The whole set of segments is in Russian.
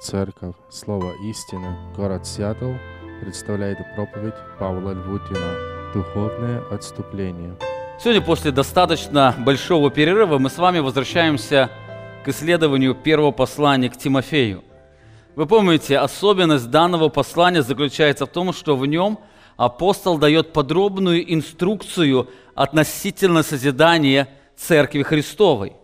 Церковь Слово Истины, город Сиэтл, представляет проповедь Павла Львутина «Духовное отступление». Сегодня после достаточно большого перерыва мы с вами возвращаемся к исследованию первого послания к Тимофею. Вы помните, особенность данного послания заключается в том, что в нем апостол дает подробную инструкцию относительно созидания Церкви Христовой.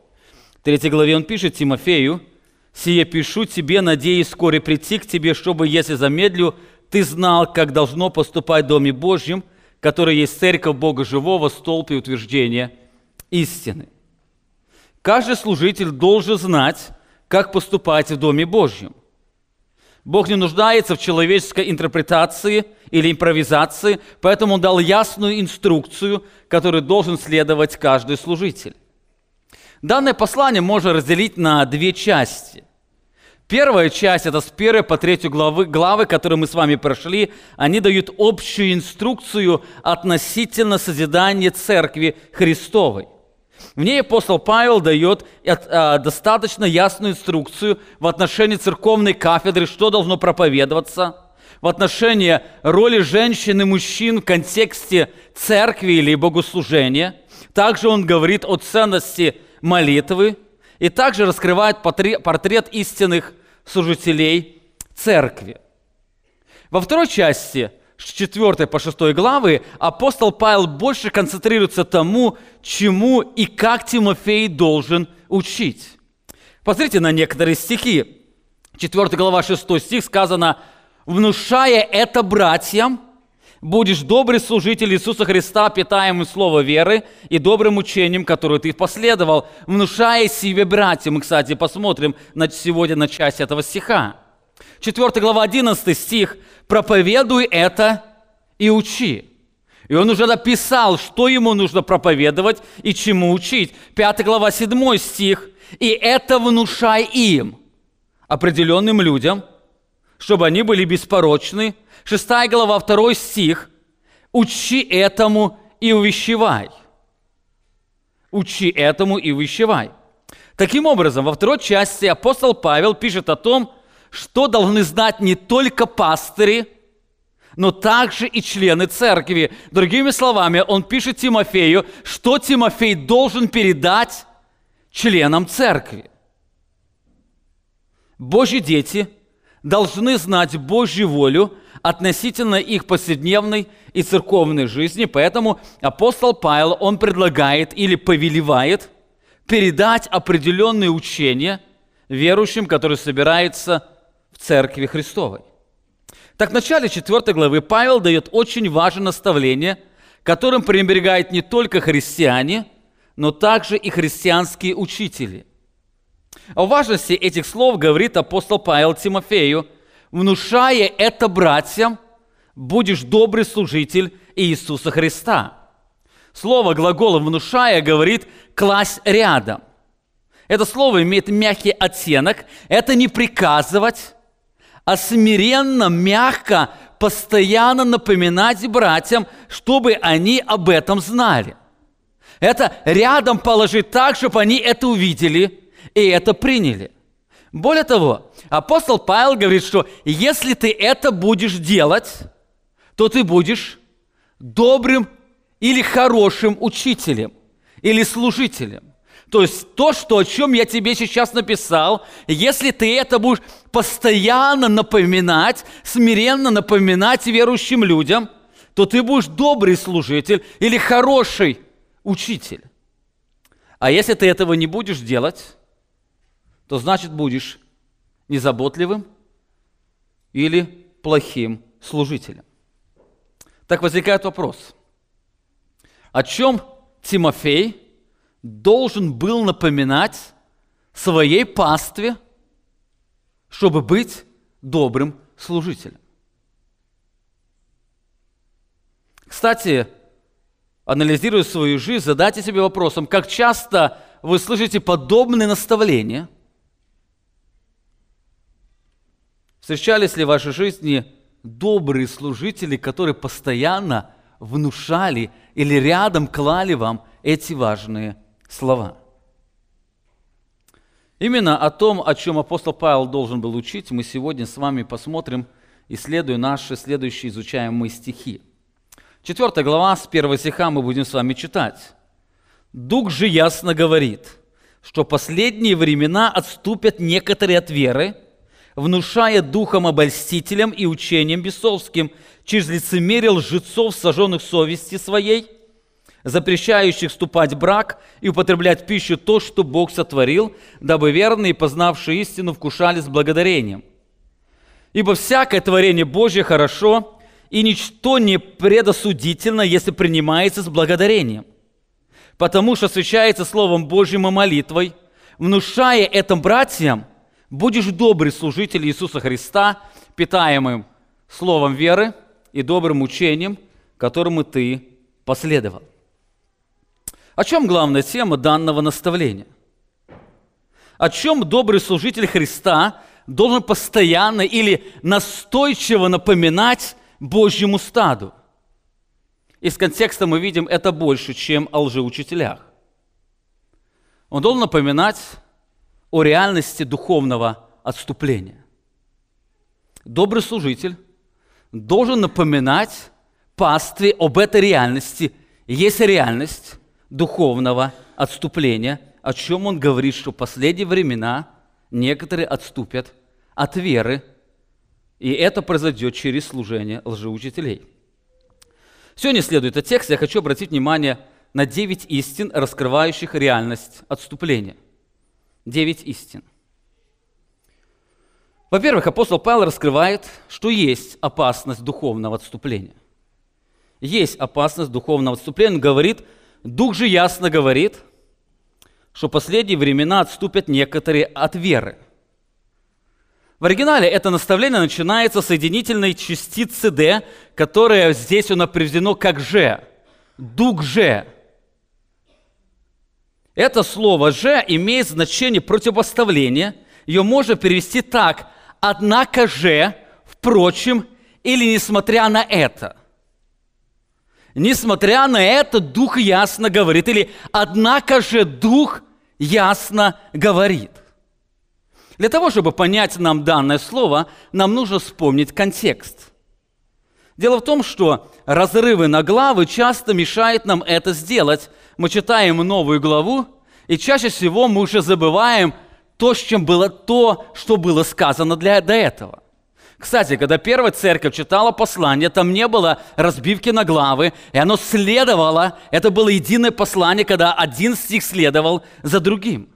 В третьей главе он пишет Тимофею – Сие пишу тебе, надеясь вскоре прийти к тебе, чтобы, если замедлю, ты знал, как должно поступать в Доме Божьем, который есть церковь Бога Живого, столб и утверждение истины. Каждый служитель должен знать, как поступать в Доме Божьем. Бог не нуждается в человеческой интерпретации или импровизации, поэтому Он дал ясную инструкцию, которой должен следовать каждый служитель. Данное послание можно разделить на две части. Первая часть, это с первой по третью главы, главы, которые мы с вами прошли, они дают общую инструкцию относительно созидания Церкви Христовой. В ней апостол Павел дает а, достаточно ясную инструкцию в отношении церковной кафедры, что должно проповедоваться, в отношении роли женщин и мужчин в контексте церкви или богослужения. Также он говорит о ценности молитвы, и также раскрывает портрет истинных служителей церкви. Во второй части, с 4 по 6 главы, апостол Павел больше концентрируется тому, чему и как Тимофей должен учить. Посмотрите на некоторые стихи. 4 глава 6 стих сказано, «Внушая это братьям, будешь добрый служитель Иисуса Христа, питаемый слово веры и добрым учением, которое ты последовал, внушая себе братьям. Мы, кстати, посмотрим на, сегодня на часть этого стиха. 4 глава 11 стих. «Проповедуй это и учи». И он уже написал, что ему нужно проповедовать и чему учить. 5 глава 7 стих. «И это внушай им, определенным людям, чтобы они были беспорочны, 6 глава, 2 стих. «Учи этому и увещевай». «Учи этому и увещевай». Таким образом, во второй части апостол Павел пишет о том, что должны знать не только пастыри, но также и члены церкви. Другими словами, он пишет Тимофею, что Тимофей должен передать членам церкви. Божьи дети должны знать Божью волю относительно их повседневной и церковной жизни. Поэтому апостол Павел, он предлагает или повелевает передать определенные учения верующим, которые собираются в Церкви Христовой. Так в начале 4 главы Павел дает очень важное наставление, которым пренебрегают не только христиане, но также и христианские учители. О важности этих слов говорит апостол Павел Тимофею – внушая это братьям, будешь добрый служитель Иисуса Христа. Слово глагола «внушая» говорит «класть рядом». Это слово имеет мягкий оттенок. Это не приказывать, а смиренно, мягко, постоянно напоминать братьям, чтобы они об этом знали. Это рядом положить так, чтобы они это увидели и это приняли. Более того, апостол Павел говорит, что если ты это будешь делать, то ты будешь добрым или хорошим учителем или служителем. То есть то, что, о чем я тебе сейчас написал, если ты это будешь постоянно напоминать, смиренно напоминать верующим людям, то ты будешь добрый служитель или хороший учитель. А если ты этого не будешь делать, то значит будешь незаботливым или плохим служителем. Так возникает вопрос, о чем Тимофей должен был напоминать своей пастве, чтобы быть добрым служителем? Кстати, анализируя свою жизнь, задайте себе вопросом, как часто вы слышите подобные наставления – Встречались ли в вашей жизни добрые служители, которые постоянно внушали или рядом клали вам эти важные слова? Именно о том, о чем апостол Павел должен был учить, мы сегодня с вами посмотрим, исследуя наши следующие изучаемые стихи. Четвертая глава, с первого стиха мы будем с вами читать. «Дух же ясно говорит, что последние времена отступят некоторые от веры, внушая духом обольстителям и учением бесовским через лицемерие лжецов, сожженных совести своей – запрещающих вступать в брак и употреблять пищу то, что Бог сотворил, дабы верные, познавшие истину, вкушали с благодарением. Ибо всякое творение Божье хорошо, и ничто не предосудительно, если принимается с благодарением. Потому что освящается Словом Божьим и молитвой, внушая это братьям, будешь добрый служитель Иисуса Христа, питаемым словом веры и добрым учением, которому ты последовал. О чем главная тема данного наставления? О чем добрый служитель Христа должен постоянно или настойчиво напоминать Божьему стаду? Из контекста мы видим это больше, чем о лжеучителях. Он должен напоминать о реальности духовного отступления. Добрый служитель должен напоминать пастве об этой реальности. Есть реальность, духовного отступления, о чем он говорит, что в последние времена некоторые отступят от веры, и это произойдет через служение лжеучителей. Сегодня следует этот текст, я хочу обратить внимание на девять истин, раскрывающих реальность отступления. Девять истин. Во-первых, апостол Павел раскрывает, что есть опасность духовного отступления. Есть опасность духовного отступления. Он говорит, Дух же ясно говорит, что последние времена отступят некоторые от веры. В оригинале это наставление начинается с соединительной частицы «д», которая здесь у нас приведено как «же». «Дух же». Это слово «же» имеет значение противопоставления. Ее можно перевести так «однако же», «впрочем» или «несмотря на это». Несмотря на это, Дух ясно говорит. Или однако же Дух ясно говорит. Для того, чтобы понять нам данное слово, нам нужно вспомнить контекст. Дело в том, что разрывы на главы часто мешают нам это сделать. Мы читаем новую главу, и чаще всего мы уже забываем то, с чем было то, что было сказано для, до этого. Кстати, когда первая церковь читала послание, там не было разбивки на главы, и оно следовало, это было единое послание, когда один стих следовал за другим.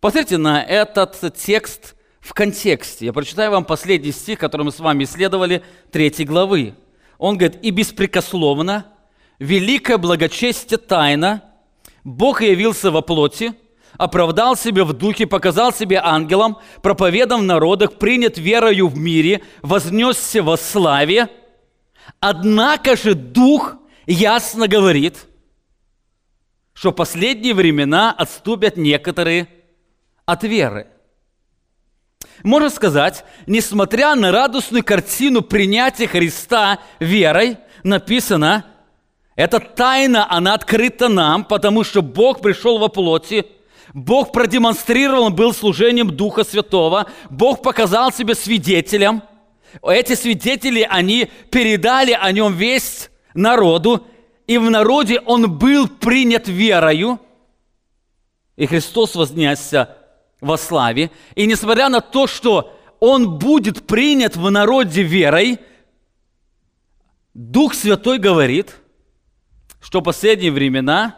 Посмотрите на этот текст в контексте. Я прочитаю вам последний стих, который мы с вами исследовали, третьей главы. Он говорит, «И беспрекословно, великое благочестие тайна, Бог явился во плоти, оправдал себя в духе, показал себя ангелом, проповедом в народах, принят верою в мире, вознесся во славе. Однако же Дух ясно говорит, что последние времена отступят некоторые от веры. Можно сказать, несмотря на радостную картину принятия Христа верой, написано, эта тайна, она открыта нам, потому что Бог пришел во плоти – Бог продемонстрировал, был служением Духа Святого. Бог показал себя свидетелем. Эти свидетели, они передали о нем весть народу, и в народе он был принят верою, и Христос вознесся во славе. И несмотря на то, что он будет принят в народе верой, Дух Святой говорит, что в последние времена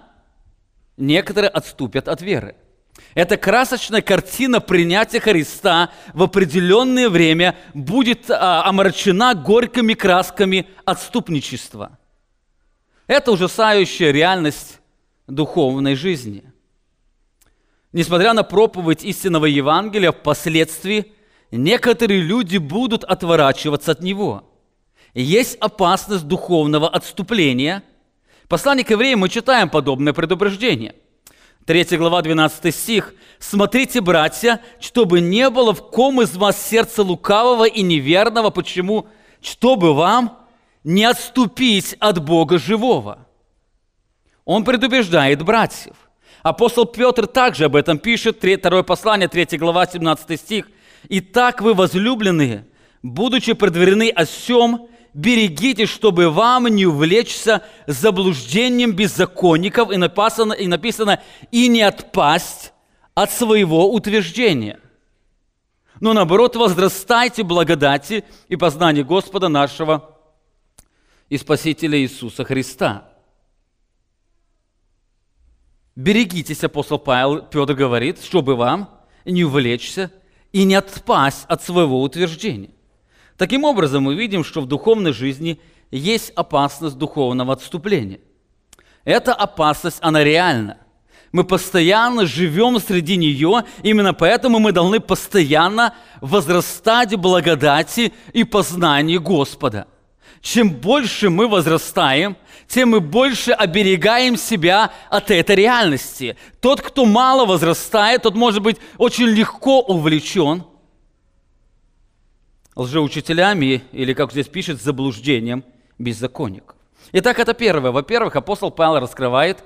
некоторые отступят от веры. Эта красочная картина принятия Христа в определенное время будет а, омрачена горькими красками отступничества. Это ужасающая реальность духовной жизни. Несмотря на проповедь истинного Евангелия, впоследствии некоторые люди будут отворачиваться от него. Есть опасность духовного отступления. В послании к евреям мы читаем подобное предупреждение. 3 глава, 12 стих. «Смотрите, братья, чтобы не было в ком из вас сердца лукавого и неверного. Почему? Чтобы вам не отступить от Бога живого». Он предупреждает братьев. Апостол Петр также об этом пишет, второе послание, 3 глава, 17 стих. «Итак вы, возлюбленные, будучи предварены о сем, берегите, чтобы вам не увлечься заблуждением беззаконников, и написано, и написано, и не отпасть от своего утверждения. Но наоборот, возрастайте благодати и познании Господа нашего и Спасителя Иисуса Христа. Берегитесь, апостол Павел, Петр говорит, чтобы вам не увлечься и не отпасть от своего утверждения. Таким образом, мы видим, что в духовной жизни есть опасность духовного отступления. Эта опасность, она реальна. Мы постоянно живем среди нее, именно поэтому мы должны постоянно возрастать в благодати и познании Господа. Чем больше мы возрастаем, тем мы больше оберегаем себя от этой реальности. Тот, кто мало возрастает, тот может быть очень легко увлечен лжеучителями или, как здесь пишет, заблуждением беззаконников. Итак, это первое. Во-первых, апостол Павел раскрывает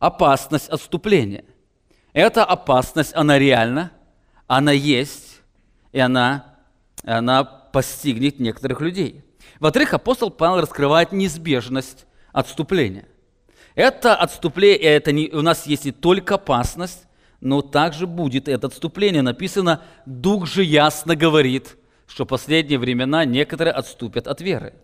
опасность отступления. Эта опасность, она реальна, она есть, и она, она постигнет некоторых людей. Во-вторых, апостол Павел раскрывает неизбежность отступления. Это отступление, это не, у нас есть не только опасность, но также будет это отступление. Написано, Дух же ясно говорит, что последние времена некоторые отступят от веры.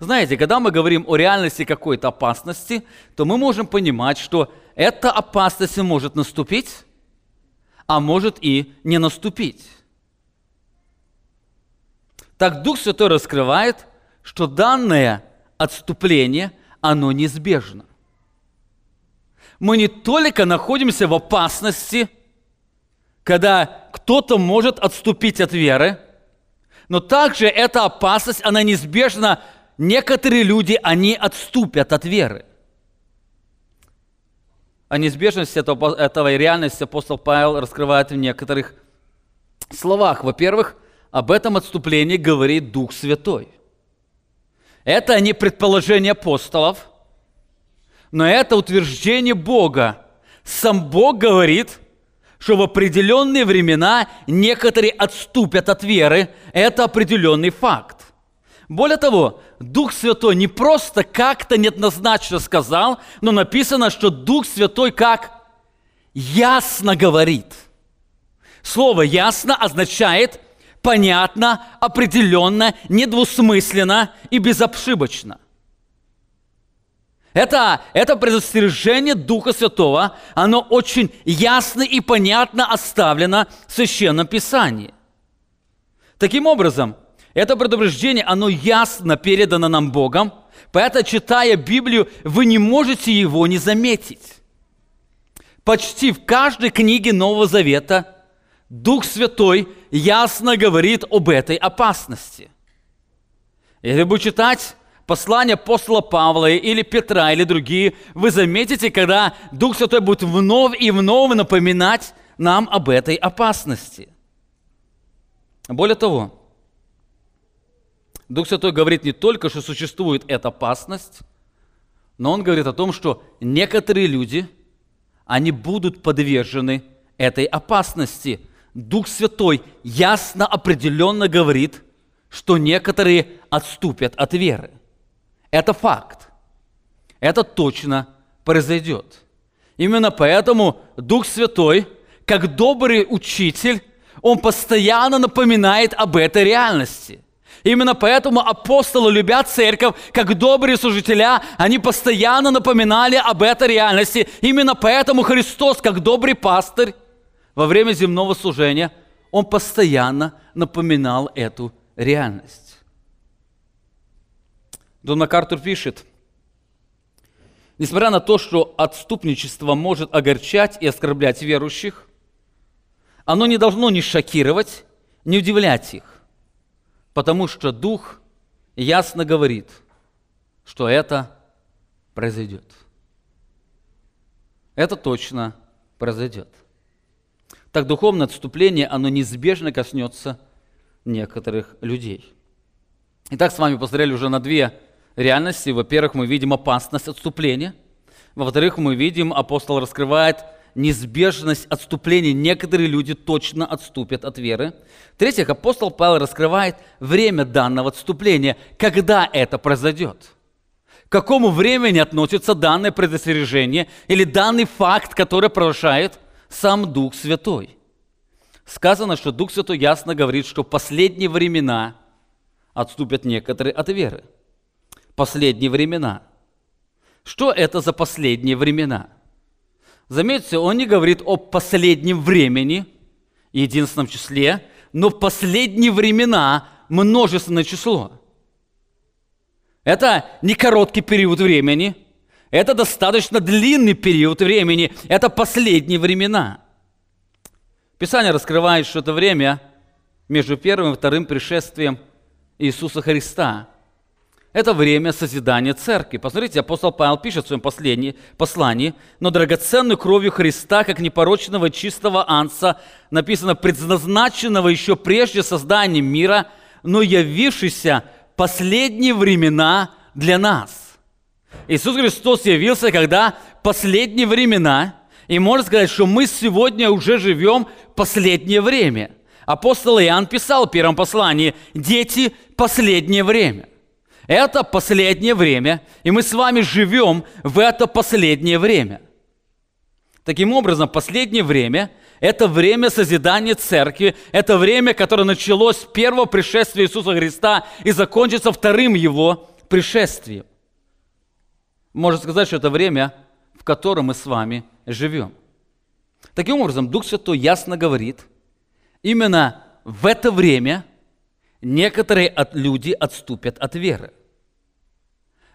Знаете, когда мы говорим о реальности какой-то опасности, то мы можем понимать, что эта опасность может наступить, а может и не наступить. Так Дух Святой раскрывает, что данное отступление, оно неизбежно. Мы не только находимся в опасности, когда кто-то может отступить от веры, но также эта опасность, она неизбежна. Некоторые люди, они отступят от веры. О неизбежности этого, этого реальности апостол Павел раскрывает в некоторых словах. Во-первых, об этом отступлении говорит Дух Святой. Это не предположение апостолов, но это утверждение Бога. Сам Бог говорит – что в определенные времена некоторые отступят от веры. Это определенный факт. Более того, Дух Святой не просто как-то неоднозначно сказал, но написано, что Дух Святой как ясно говорит. Слово «ясно» означает понятно, определенно, недвусмысленно и безошибочно. Это, это предостережение Духа Святого, оно очень ясно и понятно оставлено в Священном Писании. Таким образом, это предупреждение, оно ясно передано нам Богом, поэтому, читая Библию, вы не можете его не заметить. Почти в каждой книге Нового Завета Дух Святой ясно говорит об этой опасности. Если вы читать послания апостола Павла или Петра или другие, вы заметите, когда Дух Святой будет вновь и вновь напоминать нам об этой опасности. Более того, Дух Святой говорит не только, что существует эта опасность, но Он говорит о том, что некоторые люди, они будут подвержены этой опасности. Дух Святой ясно, определенно говорит, что некоторые отступят от веры. Это факт. Это точно произойдет. Именно поэтому Дух Святой, как добрый учитель, он постоянно напоминает об этой реальности. Именно поэтому апостолы любят церковь, как добрые служителя, они постоянно напоминали об этой реальности. Именно поэтому Христос, как добрый пастырь, во время земного служения, он постоянно напоминал эту реальность. Дон МакАртур пишет, несмотря на то, что отступничество может огорчать и оскорблять верующих, оно не должно ни шокировать, ни удивлять их, потому что Дух ясно говорит, что это произойдет. Это точно произойдет. Так духовное отступление, оно неизбежно коснется некоторых людей. Итак, с вами посмотрели уже на две реальности. Во-первых, мы видим опасность отступления. Во-вторых, мы видим, апостол раскрывает неизбежность отступления. Некоторые люди точно отступят от веры. В-третьих, апостол Павел раскрывает время данного отступления, когда это произойдет. К какому времени относится данное предостережение или данный факт, который провозглашает сам Дух Святой. Сказано, что Дух Святой ясно говорит, что последние времена отступят некоторые от веры. Последние времена. Что это за последние времена? Заметьте, он не говорит о последнем времени, единственном числе, но последние времена множественное число. Это не короткий период времени, это достаточно длинный период времени, это последние времена. Писание раскрывает, что это время между первым и вторым пришествием Иисуса Христа – это время созидания церкви. Посмотрите, апостол Павел пишет в своем последнем послании, «Но драгоценной кровью Христа, как непорочного чистого анца, написано, предназначенного еще прежде создания мира, но явившийся последние времена для нас». Иисус Христос явился, когда последние времена, и можно сказать, что мы сегодня уже живем последнее время. Апостол Иоанн писал в первом послании, «Дети, последнее время». Это последнее время, и мы с вами живем в это последнее время. Таким образом, последнее время – это время созидания церкви, это время, которое началось с первого пришествия Иисуса Христа и закончится вторым Его пришествием. Можно сказать, что это время, в котором мы с вами живем. Таким образом, Дух Святой ясно говорит, именно в это время – некоторые от люди отступят от веры.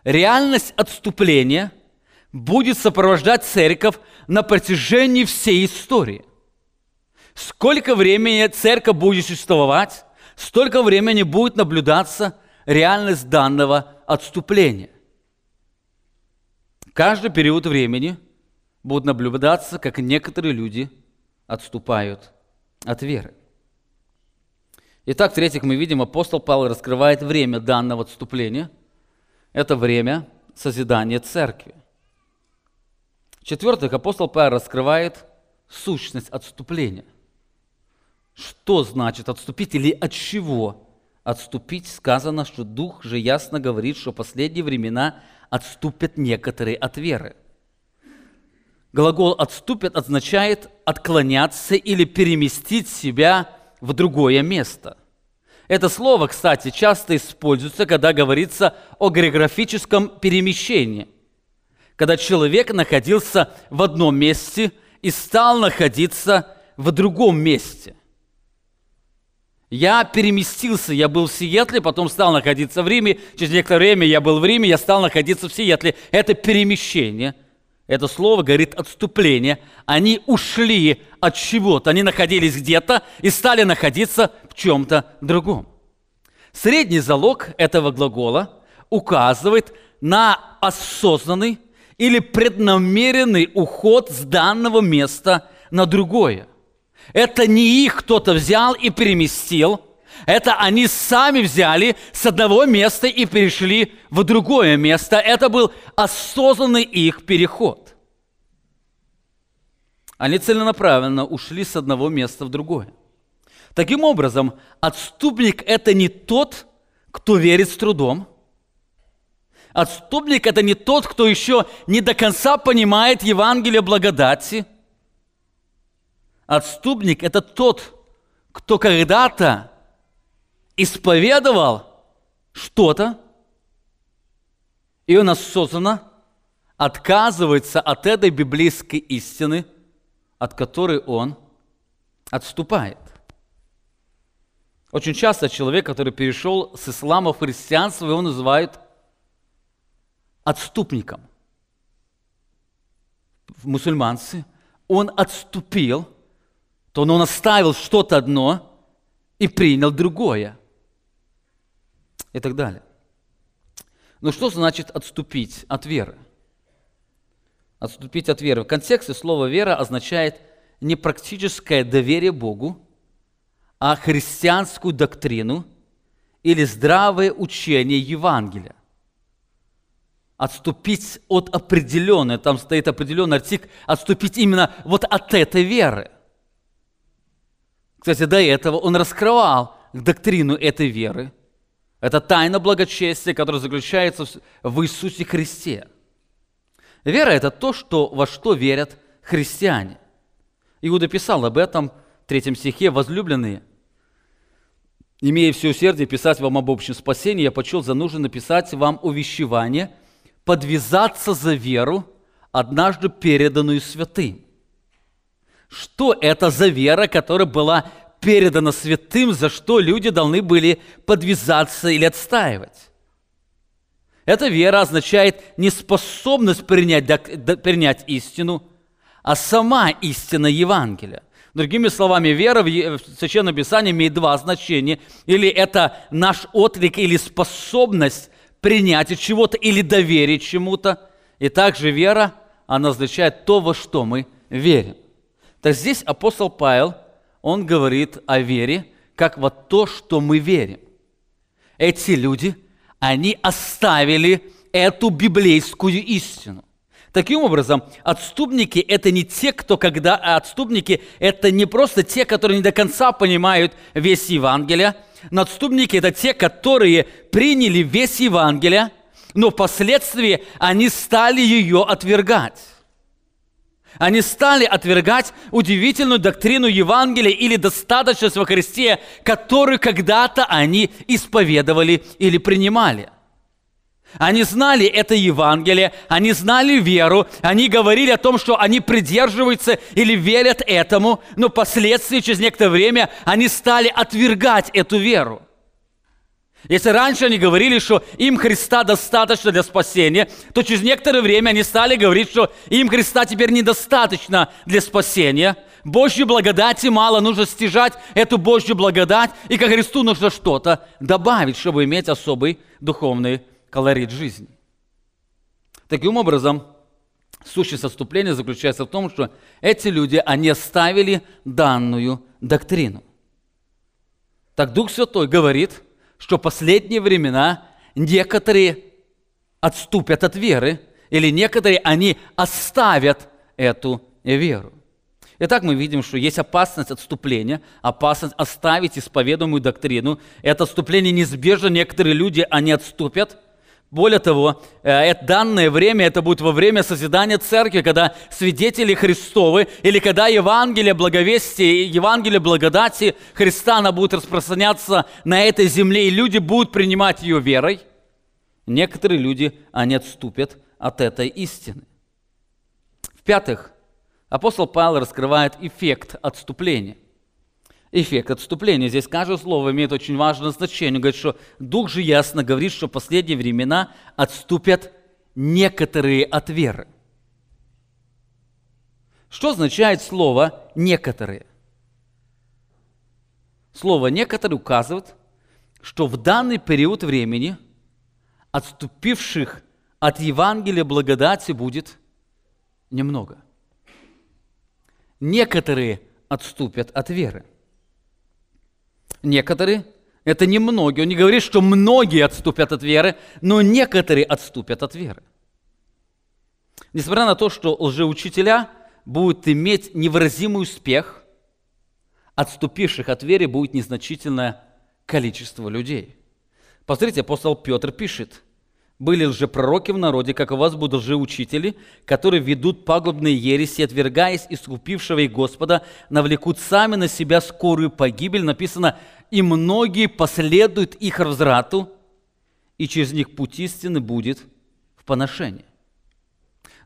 Реальность отступления будет сопровождать церковь на протяжении всей истории. Сколько времени церковь будет существовать, столько времени будет наблюдаться реальность данного отступления. Каждый период времени будет наблюдаться, как некоторые люди отступают от веры. Итак, в-третьих, мы видим, апостол Павел раскрывает время данного отступления. Это время созидания церкви. В-четвертых, апостол Павел раскрывает сущность отступления. Что значит отступить или от чего отступить? Сказано, что Дух же ясно говорит, что последние времена отступят некоторые от веры. Глагол «отступят» означает отклоняться или переместить себя в другое место. Это слово, кстати, часто используется, когда говорится о географическом перемещении. Когда человек находился в одном месте и стал находиться в другом месте. Я переместился, я был в Сиэтле, потом стал находиться в Риме. Через некоторое время я был в Риме, я стал находиться в Сиэтле. Это перемещение – это слово говорит отступление. Они ушли от чего-то, они находились где-то и стали находиться в чем-то другом. Средний залог этого глагола указывает на осознанный или преднамеренный уход с данного места на другое. Это не их кто-то взял и переместил, это они сами взяли с одного места и перешли в другое место. Это был осознанный их переход. Они целенаправленно ушли с одного места в другое. Таким образом, отступник – это не тот, кто верит с трудом. Отступник – это не тот, кто еще не до конца понимает Евангелие благодати. Отступник – это тот, кто когда-то исповедовал что-то, и он осознанно отказывается от этой библейской истины, от которой он отступает. Очень часто человек, который перешел с ислама в христианство, его называют отступником. В мусульманстве он отступил, то он оставил что-то одно и принял другое и так далее. Но что значит отступить от веры? Отступить от веры. В контексте слова «вера» означает не практическое доверие Богу, а христианскую доктрину или здравое учение Евангелия. отступить от определенной, там стоит определенный артик, отступить именно вот от этой веры. Кстати, до этого он раскрывал доктрину этой веры. Это тайна благочестия, которая заключается в Иисусе Христе. Вера – это то, что, во что верят христиане. Иуда писал об этом в третьем стихе «Возлюбленные, имея все усердие писать вам об общем спасении, я почел за нужно написать вам увещевание – подвязаться за веру, однажды переданную святым. Что это за вера, которая была передана святым, за что люди должны были подвязаться или отстаивать? Эта вера означает неспособность принять, принять истину, а сама истина Евангелия. Другими словами, вера в Священном Писании имеет два значения. Или это наш отклик или способность принятие чего-то или доверие чему-то. И также вера, она означает то, во что мы верим. Так здесь апостол Павел, он говорит о вере, как во то, что мы верим. Эти люди, они оставили эту библейскую истину. Таким образом, отступники – это не те, кто когда… А отступники – это не просто те, которые не до конца понимают весь Евангелие – но отступники – это те, которые приняли весь Евангелие, но впоследствии они стали ее отвергать. Они стали отвергать удивительную доктрину Евангелия или достаточность во Христе, которую когда-то они исповедовали или принимали – они знали это Евангелие, они знали веру, они говорили о том, что они придерживаются или верят этому, но впоследствии, через некоторое время, они стали отвергать эту веру. Если раньше они говорили, что им Христа достаточно для спасения, то через некоторое время они стали говорить, что им Христа теперь недостаточно для спасения. Божью благодати мало, нужно стяжать эту Божью благодать, и ко Христу нужно что-то добавить, чтобы иметь особый духовный колорит жизни. Таким образом, сущность отступления заключается в том, что эти люди, они оставили данную доктрину. Так Дух Святой говорит, что в последние времена некоторые отступят от веры, или некоторые они оставят эту веру. Итак, мы видим, что есть опасность отступления, опасность оставить исповедуемую доктрину. Это отступление неизбежно, некоторые люди, они отступят – более того, э, это данное время, это будет во время созидания церкви, когда свидетели Христовы, или когда Евангелие благовестия, Евангелие благодати Христа, она будет распространяться на этой земле, и люди будут принимать ее верой. Некоторые люди, они отступят от этой истины. В-пятых, апостол Павел раскрывает эффект отступления – эффект отступления. Здесь каждое слово имеет очень важное значение. Говорит, что Дух же ясно говорит, что в последние времена отступят некоторые от веры. Что означает слово «некоторые»? Слово «некоторые» указывает, что в данный период времени отступивших от Евангелия благодати будет немного. Некоторые отступят от веры – Некоторые, это не многие, он не говорит, что многие отступят от веры, но некоторые отступят от веры. Несмотря на то, что лжеучителя будут иметь невыразимый успех, отступивших от веры будет незначительное количество людей. Посмотрите, апостол Петр пишет – были лжепророки в народе, как у вас будут лжеучители, которые ведут пагубные ереси, отвергаясь искупившего и Господа, навлекут сами на себя скорую погибель. Написано, и многие последуют их разврату, и через них путь истины будет в поношении.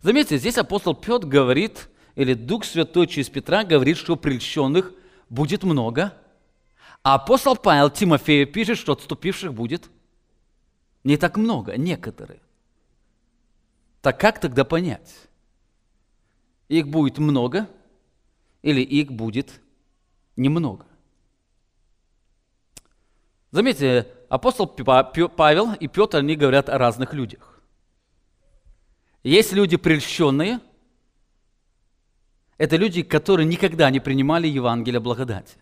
Заметьте, здесь апостол Петр говорит, или Дух Святой через Петра говорит, что прельщенных будет много, а апостол Павел Тимофею пишет, что отступивших будет – не так много, некоторые. Так как тогда понять? Их будет много или их будет немного? Заметьте, апостол Павел и Петр, они говорят о разных людях. Есть люди прельщенные, это люди, которые никогда не принимали Евангелие благодати.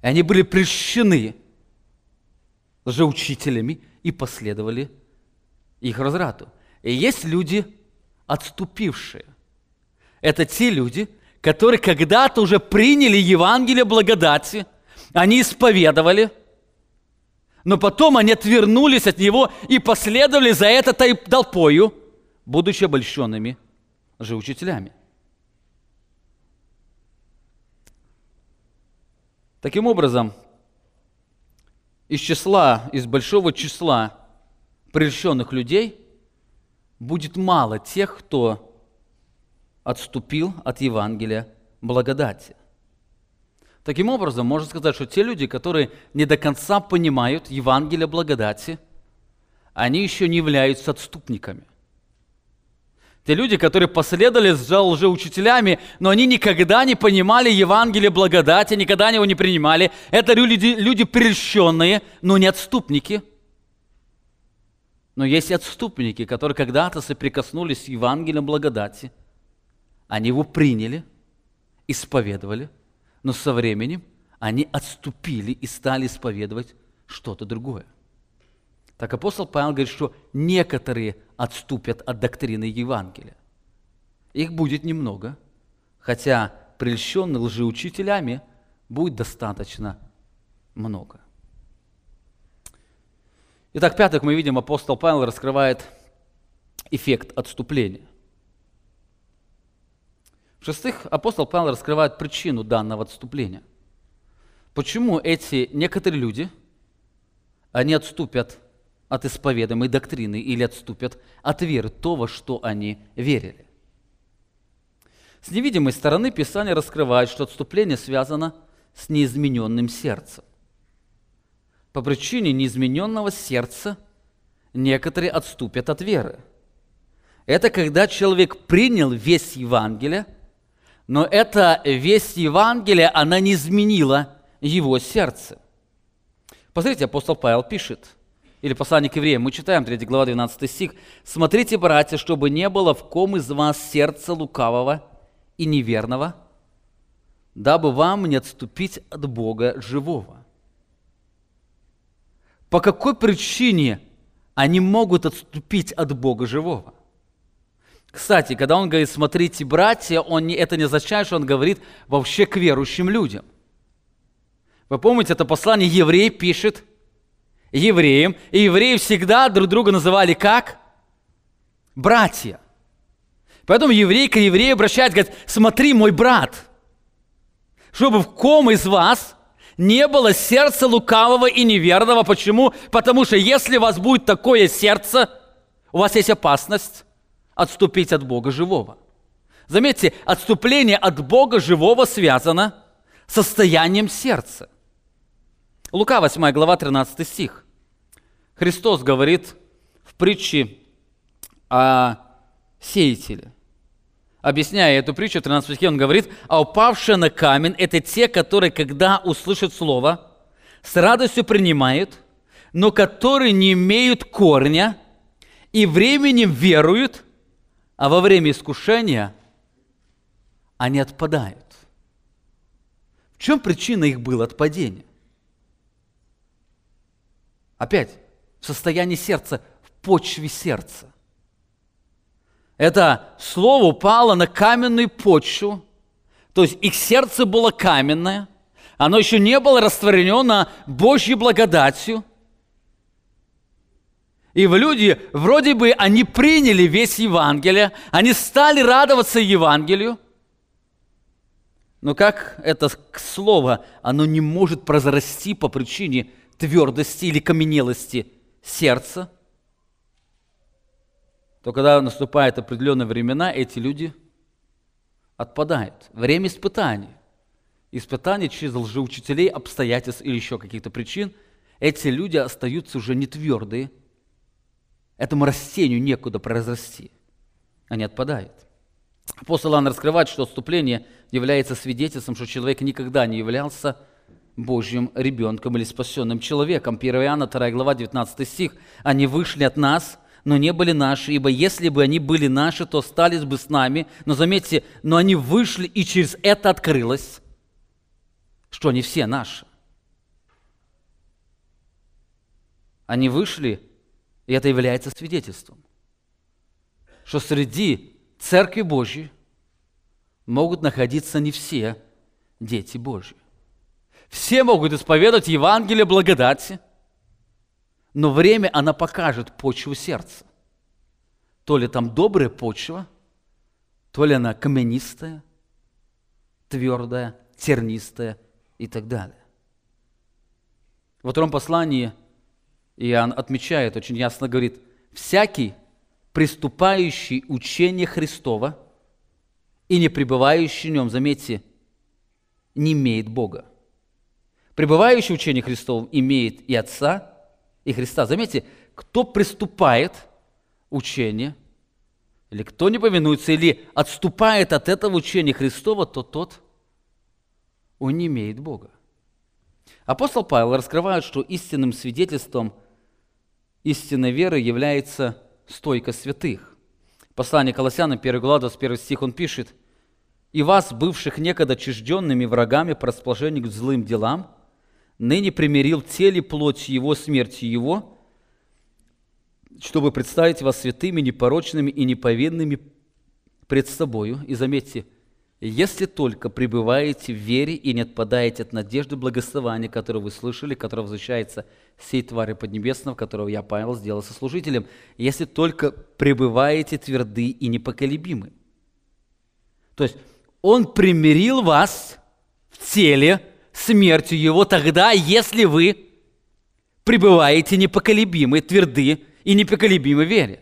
И они были прельщены лжеучителями и последовали их разврату. И есть люди, отступившие. Это те люди, которые когда-то уже приняли Евангелие благодати, они исповедовали, но потом они отвернулись от него и последовали за этой толпою, будучи обольщенными же учителями. Таким образом, из числа, из большого числа прельщенных людей будет мало тех, кто отступил от Евангелия благодати. Таким образом, можно сказать, что те люди, которые не до конца понимают Евангелие благодати, они еще не являются отступниками. Те люди, которые последовали за лжеучителями, но они никогда не понимали Евангелие благодати, никогда его не принимали. Это люди, люди прельщенные, но не отступники. Но есть отступники, которые когда-то соприкоснулись с Евангелием благодати – они его приняли, исповедовали, но со временем они отступили и стали исповедовать что-то другое. Так апостол Павел говорит, что некоторые отступят от доктрины Евангелия. Их будет немного, хотя прельщенных лжеучителями будет достаточно много. Итак, пятых мы видим, апостол Павел раскрывает эффект отступления – в-шестых, апостол Павел раскрывает причину данного отступления. Почему эти некоторые люди, они отступят от исповедуемой доктрины или отступят от веры, то, во что они верили. С невидимой стороны Писание раскрывает, что отступление связано с неизмененным сердцем. По причине неизмененного сердца некоторые отступят от веры. Это когда человек принял весь Евангелие – но эта весть Евангелия, она не изменила его сердце. Посмотрите, апостол Павел пишет, или послание к евреям, мы читаем 3 глава 12 стих. «Смотрите, братья, чтобы не было в ком из вас сердца лукавого и неверного, дабы вам не отступить от Бога живого». По какой причине они могут отступить от Бога живого? Кстати, когда он говорит, смотрите, братья, он не, это не означает, что он говорит вообще к верующим людям. Вы помните, это послание еврей пишет евреям, и евреи всегда друг друга называли как? Братья. Поэтому еврей к еврею обращается, говорит, смотри, мой брат, чтобы в ком из вас не было сердца лукавого и неверного. Почему? Потому что если у вас будет такое сердце, у вас есть опасность, отступить от Бога живого. Заметьте, отступление от Бога живого связано состоянием сердца. Лука 8 глава 13 стих. Христос говорит в притче о сеятеле. Объясняя эту притчу, в 13 стихе он говорит, а упавшие на камень – это те, которые, когда услышат слово, с радостью принимают, но которые не имеют корня и временем веруют – а во время искушения они отпадают. В чем причина их было отпадения? Опять, в состоянии сердца, в почве сердца. Это слово упало на каменную почву, то есть их сердце было каменное, оно еще не было растворено Божьей благодатью – и в люди, вроде бы они приняли весь Евангелие, они стали радоваться Евангелию, но как это слово, оно не может прозрасти по причине твердости или каменелости сердца, то когда наступают определенные времена, эти люди отпадают. Время испытаний. Испытаний через лжеучителей, обстоятельств или еще каких-то причин, эти люди остаются уже не твердые – этому растению некуда произрасти. Они отпадают. Апостол Иоанн раскрывает, что отступление является свидетельством, что человек никогда не являлся Божьим ребенком или спасенным человеком. 1 Иоанна 2 глава 19 стих. «Они вышли от нас, но не были наши, ибо если бы они были наши, то остались бы с нами». Но заметьте, но они вышли, и через это открылось, что они все наши. Они вышли И это является свидетельством, что среди Церкви Божьей могут находиться не все дети Божьи. Все могут исповедовать Евангелие благодати, но время она покажет почву сердца. То ли там добрая почва, то ли она каменистая, твердая, тернистая и так далее. Во втором послании Иоанн отмечает, очень ясно говорит, «Всякий, приступающий учение Христова и не пребывающий в нем, заметьте, не имеет Бога. Пребывающий в учении Христовом имеет и Отца, и Христа. Заметьте, кто приступает учение, или кто не повинуется, или отступает от этого учения Христова, то тот, он не имеет Бога. Апостол Павел раскрывает, что истинным свидетельством истинной веры является стойка святых. Послание Колоссянам, 1 глава, 21 стих, он пишет, «И вас, бывших некогда чужденными врагами по расположению к злым делам, ныне примирил теле плоть его смертью его, чтобы представить вас святыми, непорочными и неповинными пред собою». И заметьте – если только пребываете в вере и не отпадаете от надежды благословения, которое вы слышали, которое возвещается сей твари поднебесного, которого я, Павел, сделал сослужителем, если только пребываете тверды и непоколебимы. То есть Он примирил вас в теле смертью Его тогда, если вы пребываете непоколебимы, тверды и непоколебимы вере.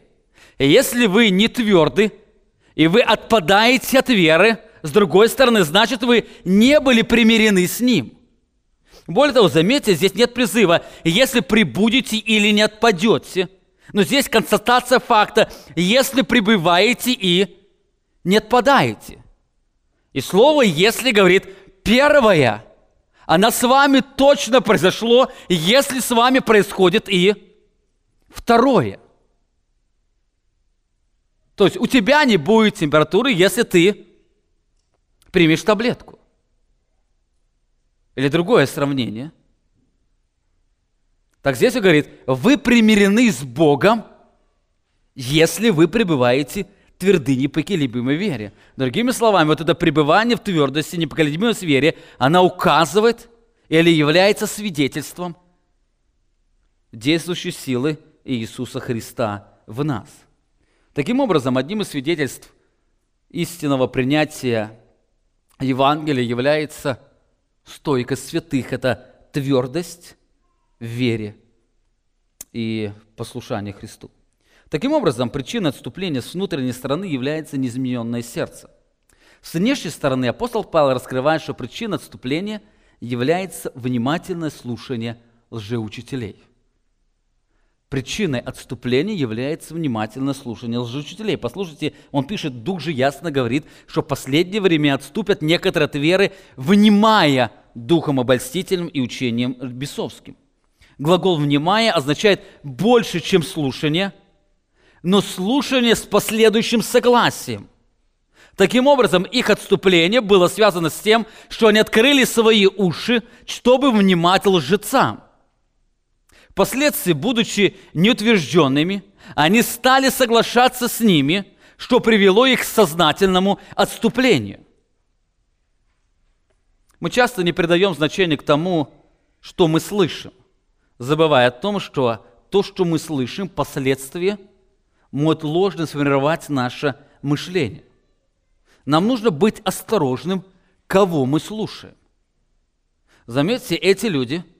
Если вы не тверды, и вы отпадаете от веры – с другой стороны, значит, вы не были примирены с Ним. Более того, заметьте, здесь нет призыва, если прибудете или не отпадете. Но здесь констатация факта, если пребываете и не отпадаете. И слово «если» говорит первое. Оно с вами точно произошло, если с вами происходит и второе. То есть у тебя не будет температуры, если ты примешь таблетку. Или другое сравнение. Так здесь он говорит, вы примирены с Богом, если вы пребываете тверды непоколебимой вере. Другими словами, вот это пребывание в твердости, непоколебимой вере, она указывает или является свидетельством действующей силы Иисуса Христа в нас. Таким образом, одним из свидетельств истинного принятия Евангелие является стойкость святых, это твердость в вере и послушание Христу. Таким образом, причиной отступления с внутренней стороны является неизмененное сердце. С внешней стороны апостол Павел раскрывает, что причиной отступления является внимательное слушание лжеучителей – Причиной отступления является внимательное слушание лжеучителей. Послушайте, он пишет, Дух же ясно говорит, что в последнее время отступят некоторые от веры, внимая духом обольстительным и учением бесовским. Глагол «внимая» означает больше, чем слушание, но слушание с последующим согласием. Таким образом, их отступление было связано с тем, что они открыли свои уши, чтобы внимать лжецам. Впоследствии, будучи неутвержденными, они стали соглашаться с ними, что привело их к сознательному отступлению. Мы часто не придаем значения к тому, что мы слышим, забывая о том, что то, что мы слышим, последствия может ложно сформировать наше мышление. Нам нужно быть осторожным, кого мы слушаем. Заметьте, эти люди –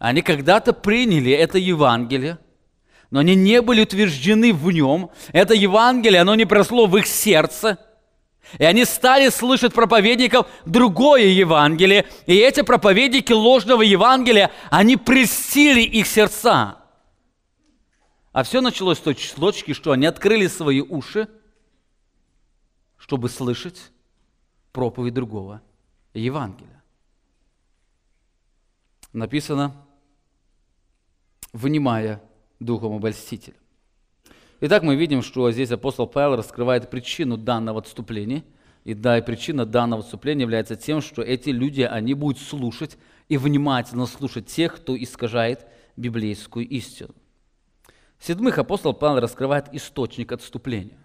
они когда-то приняли это Евангелие, но они не были утверждены в нем. Это Евангелие, оно не прошло в их сердце. И они стали слышать проповедников другое Евангелие. И эти проповедники ложного Евангелия, они престили их сердца. А все началось с той точки, что они открыли свои уши, чтобы слышать проповедь другого Евангелия. Написано, внимая духом обольстителя. Итак, мы видим, что здесь апостол Павел раскрывает причину данного отступления. И да, и причина данного отступления является тем, что эти люди, они будут слушать и внимательно слушать тех, кто искажает библейскую истину. Седьмых апостол Павел раскрывает источник отступления.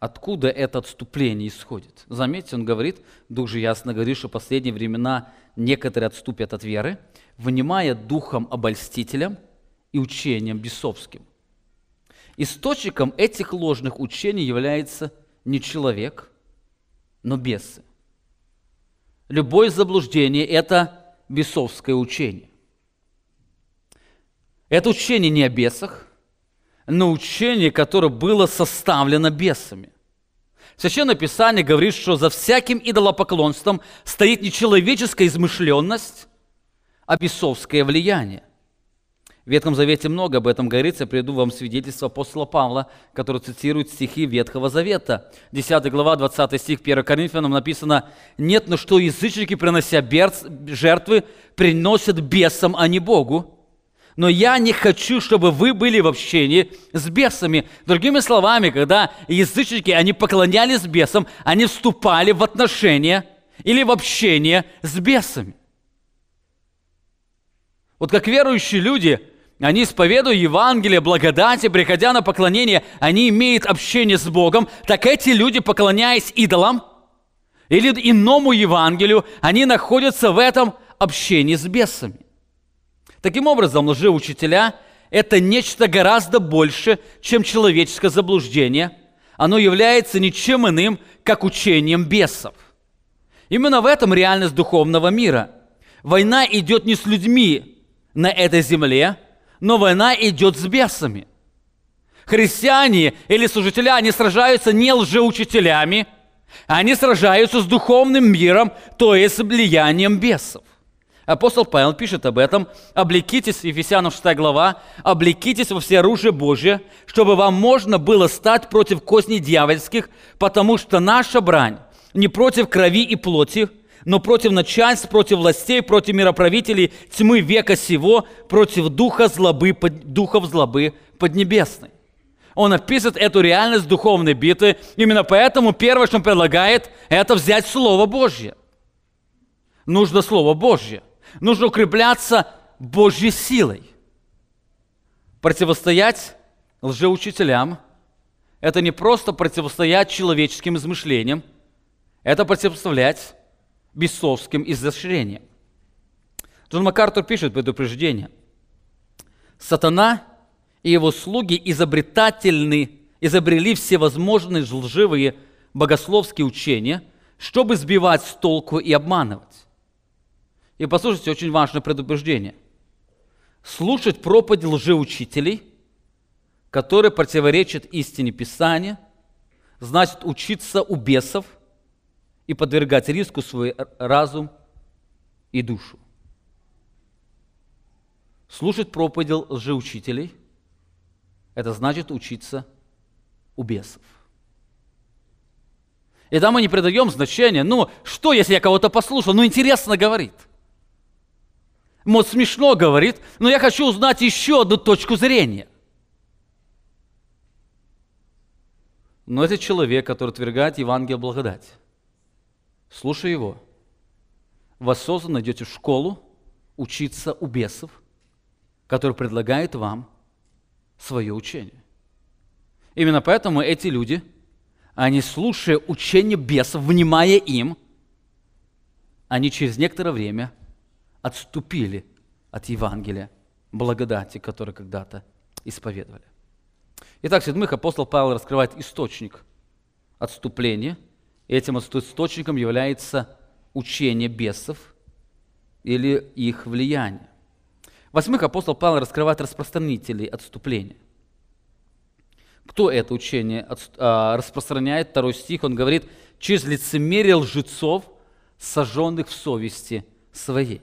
Откуда это отступление исходит? Заметьте, он говорит, Дух же ясно говорит, что в последние времена некоторые отступят от веры, внимая духом обольстителям и учением бесовским. Источником этих ложных учений является не человек, но бесы. Любое заблуждение – это бесовское учение. Это учение не о бесах, но учение, которое было составлено бесами. Священное Писание говорит, что за всяким идолопоклонством стоит не человеческая измышленность, а бесовское влияние. В Ветхом Завете много об этом говорится. Я приведу вам свидетельство апостола Павла, который цитирует стихи Ветхого Завета. 10 глава, 20 стих 1 Коринфянам написано «Нет, но что язычники, принося жертвы, приносят бесам, а не Богу. Но я не хочу, чтобы вы были в общении с бесами». Другими словами, когда язычники, они поклонялись бесам, они вступали в отношения или в общение с бесами. Вот как верующие люди – они исповедуя Евангелие, благодати, приходя на поклонение, они имеют общение с Богом, так эти люди, поклоняясь идолам или иному Евангелию, они находятся в этом общении с бесами. Таким образом, лжеучителя – это нечто гораздо больше, чем человеческое заблуждение. Оно является ничем иным, как учением бесов. Именно в этом реальность духовного мира. Война идет не с людьми на этой земле – но война идет с бесами. Христиане или служители, они сражаются не лжеучителями, они сражаются с духовным миром, то есть с влиянием бесов. Апостол Павел пишет об этом. «Облекитесь», Ефесянам 6 глава, «облекитесь во все оружие Божие, чтобы вам можно было стать против козней дьявольских, потому что наша брань не против крови и плоти, но против начальств, против властей, против мироправителей тьмы века сего, против духа злобы, духов злобы поднебесной. Он описывает эту реальность духовной битвы. Именно поэтому первое, что он предлагает, это взять Слово Божье. Нужно Слово Божье. Нужно укрепляться Божьей силой. Противостоять лжеучителям – это не просто противостоять человеческим измышлениям, это противостоять бесовским изощрением. Джон МакАртур пишет предупреждение. Сатана и его слуги изобретательны, изобрели всевозможные лживые богословские учения, чтобы сбивать с толку и обманывать. И послушайте, очень важное предупреждение. Слушать проповедь лжеучителей, которые противоречат истине Писания, значит учиться у бесов – и подвергать риску свой разум и душу. Слушать проповеди лжеучителей – это значит учиться у бесов. И там мы не придаем значения, ну, что, если я кого-то послушал, ну, интересно говорит. Может, смешно говорит, но я хочу узнать еще одну точку зрения. Но это человек, который отвергает Евангелие благодать слушай его. Вы осознанно идете в школу учиться у бесов, который предлагает вам свое учение. Именно поэтому эти люди, они, слушая учение бесов, внимая им, они через некоторое время отступили от Евангелия, благодати, которое когда-то исповедовали. Итак, седьмых апостол Павел раскрывает источник отступления – Этим источником является учение бесов или их влияние. Восьмых апостол Павел раскрывает распространителей отступления. Кто это учение а, распространяет? Второй стих, он говорит, через лицемерие лжецов, сожженных в совести своей.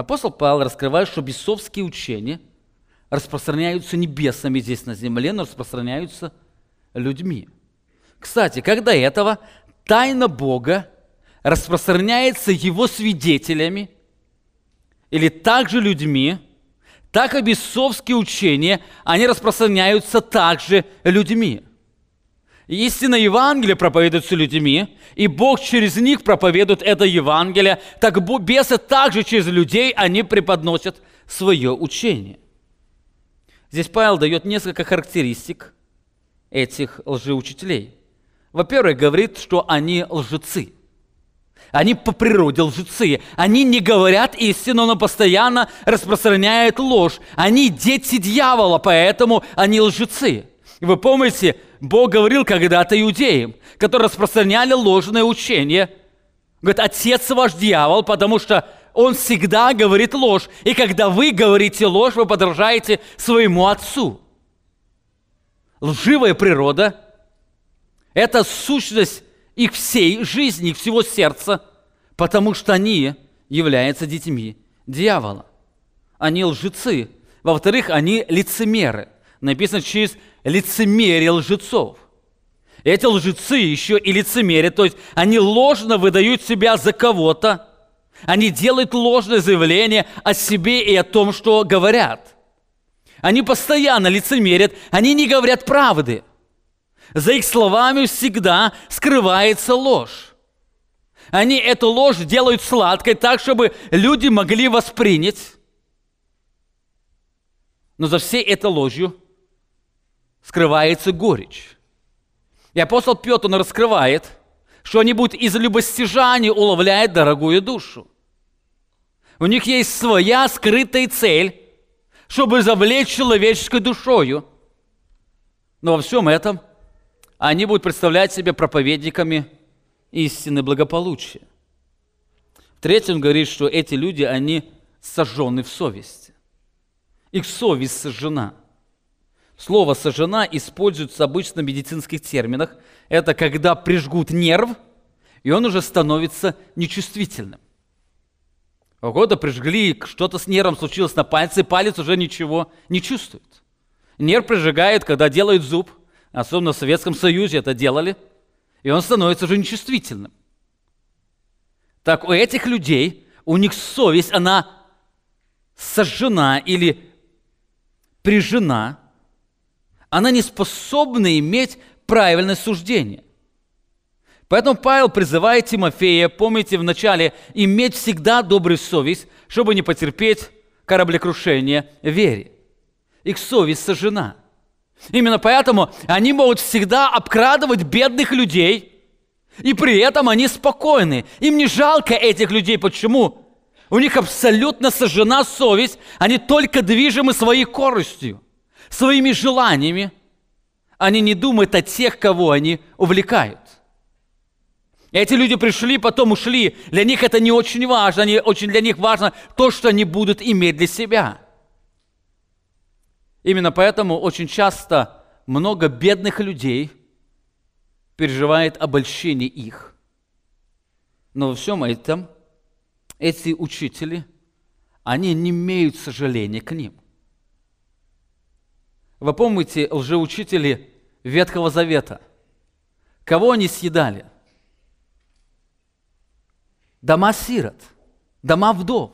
Апостол Павел раскрывает, что бесовские учения распространяются не бесами здесь на земле, но распространяются людьми – кстати, когда этого тайна Бога распространяется его свидетелями или также людьми, так и бесовские учения, они распространяются также людьми. Истина Евангелия проповедуется людьми, и Бог через них проповедует это Евангелие, так бесы также через людей, они преподносят свое учение. Здесь Павел дает несколько характеристик этих лжеучителей. Во-первых, говорит, что они лжецы. Они по природе лжецы. Они не говорят истину, но постоянно распространяют ложь. Они дети дьявола, поэтому они лжецы. Вы помните, Бог говорил когда-то иудеям, которые распространяли ложное учение. Говорит, отец ваш дьявол, потому что он всегда говорит ложь. И когда вы говорите ложь, вы подражаете своему отцу. Лживая природа – это сущность их всей жизни, их всего сердца, потому что они являются детьми дьявола. Они лжецы. Во-вторых, они лицемеры. Написано через лицемерие лжецов. Эти лжецы еще и лицемерие, то есть они ложно выдают себя за кого-то, они делают ложное заявление о себе и о том, что говорят. Они постоянно лицемерят, они не говорят правды. За их словами всегда скрывается ложь. Они эту ложь делают сладкой так, чтобы люди могли воспринять. Но за всей этой ложью скрывается горечь. И апостол Петр, он раскрывает, что они будут из любостяжания уловлять дорогую душу. У них есть своя скрытая цель, чтобы завлечь человеческой душою. Но во всем этом они будут представлять себя проповедниками истины благополучия. В-третьем, он говорит, что эти люди, они сожжены в совести. Их совесть сожжена. Слово «сожжена» используется обычно в медицинских терминах. Это когда прижгут нерв, и он уже становится нечувствительным. Кого-то прижгли, что-то с нервом случилось на пальце, и палец уже ничего не чувствует. Нерв прижигает, когда делают зуб, особенно в Советском Союзе это делали, и он становится уже нечувствительным. Так у этих людей, у них совесть, она сожжена или прижена, она не способна иметь правильное суждение. Поэтому Павел призывает Тимофея, помните в начале, иметь всегда добрую совесть, чтобы не потерпеть кораблекрушение вере. Их совесть сожжена. Именно поэтому они могут всегда обкрадывать бедных людей, и при этом они спокойны. Им не жалко этих людей. Почему? У них абсолютно сожжена совесть, они только движимы своей коростью, своими желаниями. Они не думают о тех, кого они увлекают. Эти люди пришли, потом ушли. Для них это не очень важно. Они, очень для них важно то, что они будут иметь для себя. Именно поэтому очень часто много бедных людей переживает обольщение их. Но во всем этом эти учители, они не имеют сожаления к ним. Вы помните лжеучители Ветхого Завета? Кого они съедали? дома сирот, дома вдов.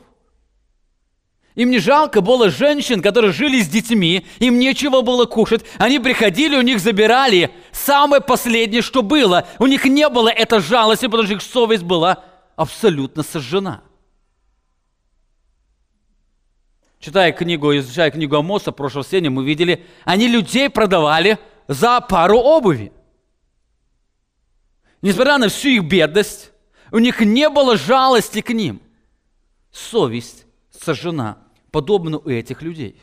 Им не жалко было женщин, которые жили с детьми, им нечего было кушать. Они приходили, у них забирали самое последнее, что было. У них не было этой жалости, потому что их совесть была абсолютно сожжена. Читая книгу, изучая книгу Амоса прошлого сеня, мы видели, они людей продавали за пару обуви. Несмотря на всю их бедность, у них не было жалости к ним. Совесть сожжена, подобно у этих людей.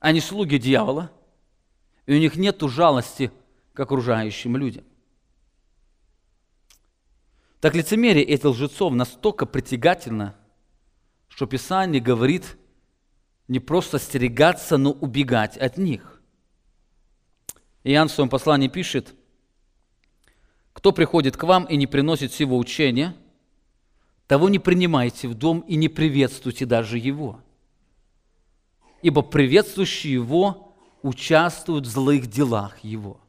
Они слуги дьявола, и у них нет жалости к окружающим людям. Так лицемерие этих лжецов настолько притягательно, что Писание говорит не просто стерегаться, но убегать от них. Иоанн в своем послании пишет – кто приходит к вам и не приносит сего учения, того не принимайте в дом и не приветствуйте даже его. Ибо приветствующий его участвуют в злых делах его.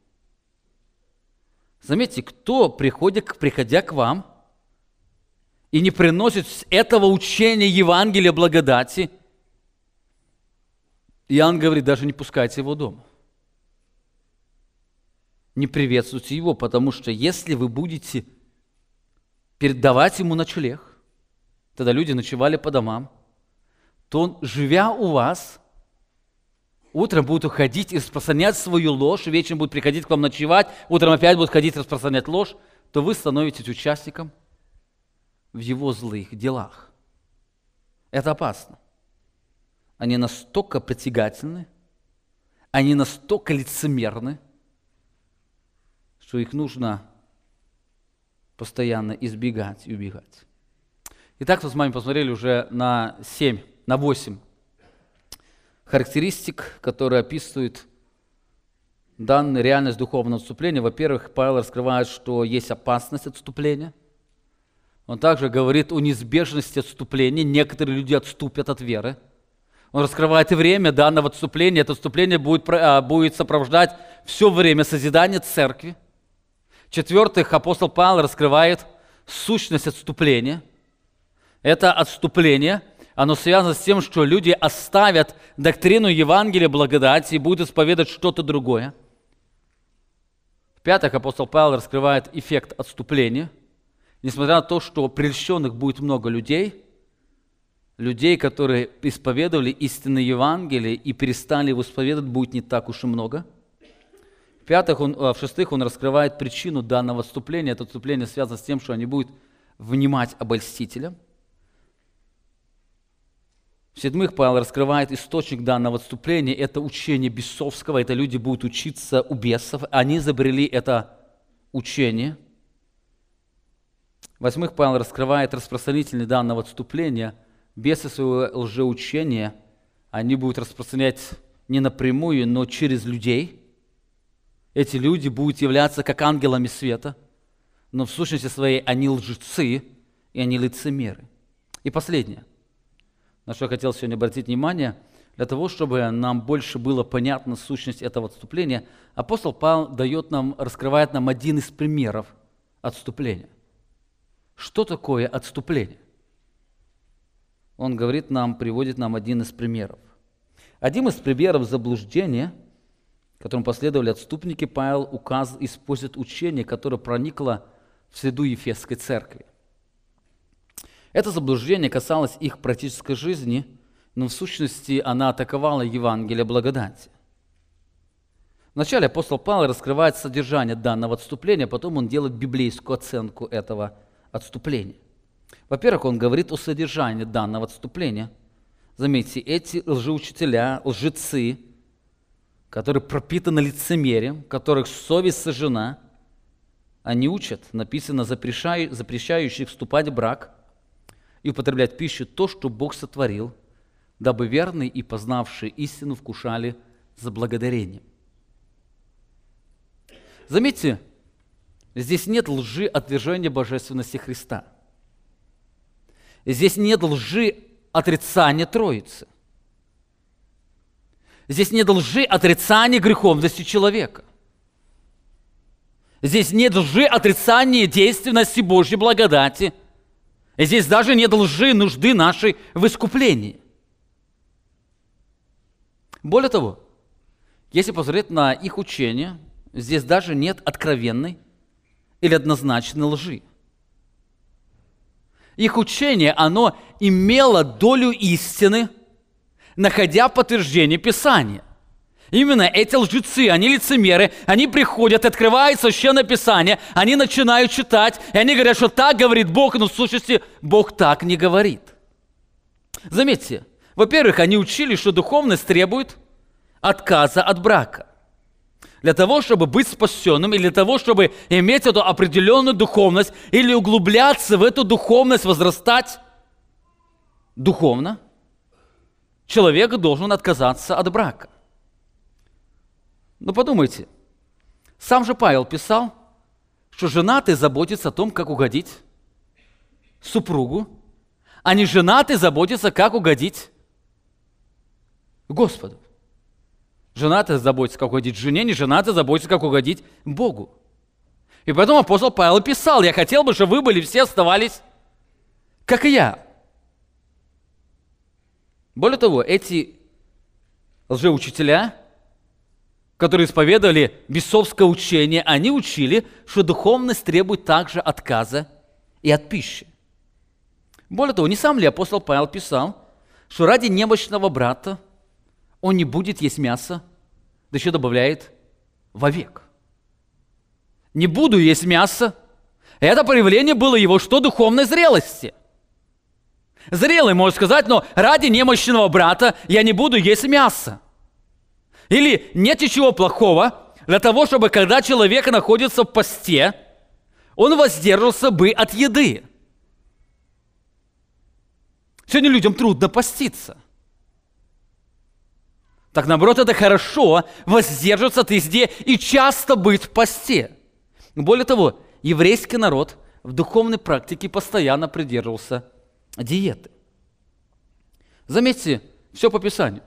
Заметьте, кто приходит, приходя к вам и не приносит этого учения Евангелия благодати, Иоанн говорит, даже не пускайте его дома. Не приветствуйте его, потому что если вы будете передавать ему ночлег, тогда люди ночевали по домам, то он, живя у вас, утром будут уходить и распространять свою ложь, вечером будут приходить к вам ночевать, утром опять будут ходить и распространять ложь, то вы становитесь участником в его злых делах. Это опасно. Они настолько притягательны, они настолько лицемерны, что их нужно постоянно избегать и убегать. Итак, мы с вами посмотрели уже на 7, на 8 характеристик, которые описывают данную реальность духовного отступления. Во-первых, Павел раскрывает, что есть опасность отступления. Он также говорит о неизбежности отступления. Некоторые люди отступят от веры. Он раскрывает время данного отступления. Это отступление будет, а, будет сопровождать все время созидания церкви. В-четвертых, апостол Павел раскрывает сущность отступления. Это отступление – оно связано с тем, что люди оставят доктрину Евангелия благодати и будут исповедовать что-то другое. В-пятых, апостол Павел раскрывает эффект отступления. Несмотря на то, что прельщенных будет много людей, людей, которые исповедовали истинное Евангелие и перестали его исповедовать, будет не так уж и много. В-пятых, он, а, в-шестых, он раскрывает причину данного отступления. Это отступление связано с тем, что они будут внимать обольстителям. В-седьмых, Павел раскрывает источник данного отступления. Это учение бесовского. Это люди будут учиться у бесов. Они изобрели это учение. В-восьмых, Павел раскрывает распространители данного отступления. Бесы своего лжеучения они будут распространять не напрямую, но через людей. Эти люди будут являться как ангелами света, но в сущности своей они лжецы и они лицемеры. И последнее – на что я хотел сегодня обратить внимание, для того, чтобы нам больше было понятна сущность этого отступления, апостол Павел дает нам, раскрывает нам один из примеров отступления. Что такое отступление? Он говорит нам, приводит нам один из примеров. Один из примеров заблуждения, которым последовали отступники, Павел указ, использует учение, которое проникло в среду Ефесской церкви. Это заблуждение касалось их практической жизни, но в сущности она атаковала Евангелие благодати. Вначале апостол Павел раскрывает содержание данного отступления, потом он делает библейскую оценку этого отступления. Во-первых, он говорит о содержании данного отступления. Заметьте, эти лжеучителя, лжецы, которые пропитаны лицемерием, которых совесть сожжена, они учат, написано, запрещающих вступать в брак – и употреблять пищу то, что Бог сотворил, дабы верные и познавшие истину вкушали за благодарением. Заметьте, здесь нет лжи отвержения божественности Христа. Здесь нет лжи отрицания Троицы. Здесь нет лжи отрицания греховности человека. Здесь нет лжи отрицания действенности Божьей благодати – здесь даже нет лжи нужды нашей в искуплении. Более того, если посмотреть на их учение, здесь даже нет откровенной или однозначной лжи. Их учение, оно имело долю истины, находя подтверждение Писания. Именно эти лжецы, они лицемеры, они приходят, открывают священное писание, они начинают читать, и они говорят, что так говорит Бог, но в сущности Бог так не говорит. Заметьте, во-первых, они учили, что духовность требует отказа от брака. Для того, чтобы быть спасенным, или для того, чтобы иметь эту определенную духовность, или углубляться в эту духовность, возрастать духовно, человек должен отказаться от брака. Но подумайте, сам же Павел писал, что женатый заботится о том, как угодить супругу, а не женатый заботится, как угодить Господу. Женатый заботится, как угодить жене, не женатый заботится, как угодить Богу. И поэтому апостол Павел писал, я хотел бы, чтобы вы были все оставались, как и я. Более того, эти лжеучителя – которые исповедовали бесовское учение, они учили, что духовность требует также отказа и от пищи. Более того, не сам ли апостол Павел писал, что ради немощного брата он не будет есть мясо, да еще добавляет вовек. Не буду есть мясо. Это проявление было его что? Духовной зрелости. Зрелый, можно сказать, но ради немощного брата я не буду есть мясо. Или нет ничего плохого для того, чтобы когда человек находится в посте, он воздержался бы от еды. Сегодня людям трудно поститься. Так наоборот, это хорошо воздерживаться от езде и часто быть в посте. Более того, еврейский народ в духовной практике постоянно придерживался диеты. Заметьте, все по Писанию.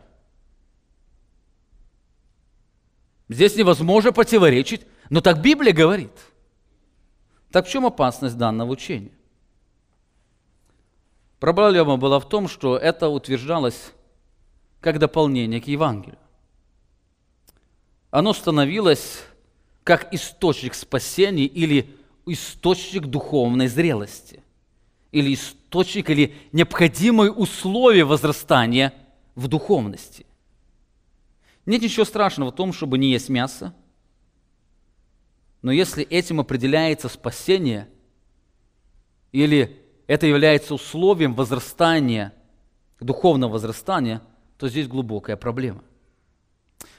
Здесь невозможно противоречить, но так Библия говорит. Так в чем опасность данного учения? Проблема была в том, что это утверждалось как дополнение к Евангелию. Оно становилось как источник спасения или источник духовной зрелости, или источник, или необходимое условие возрастания в духовности. Нет ничего страшного в том, чтобы не есть мясо, но если этим определяется спасение, или это является условием возрастания, духовного возрастания, то здесь глубокая проблема.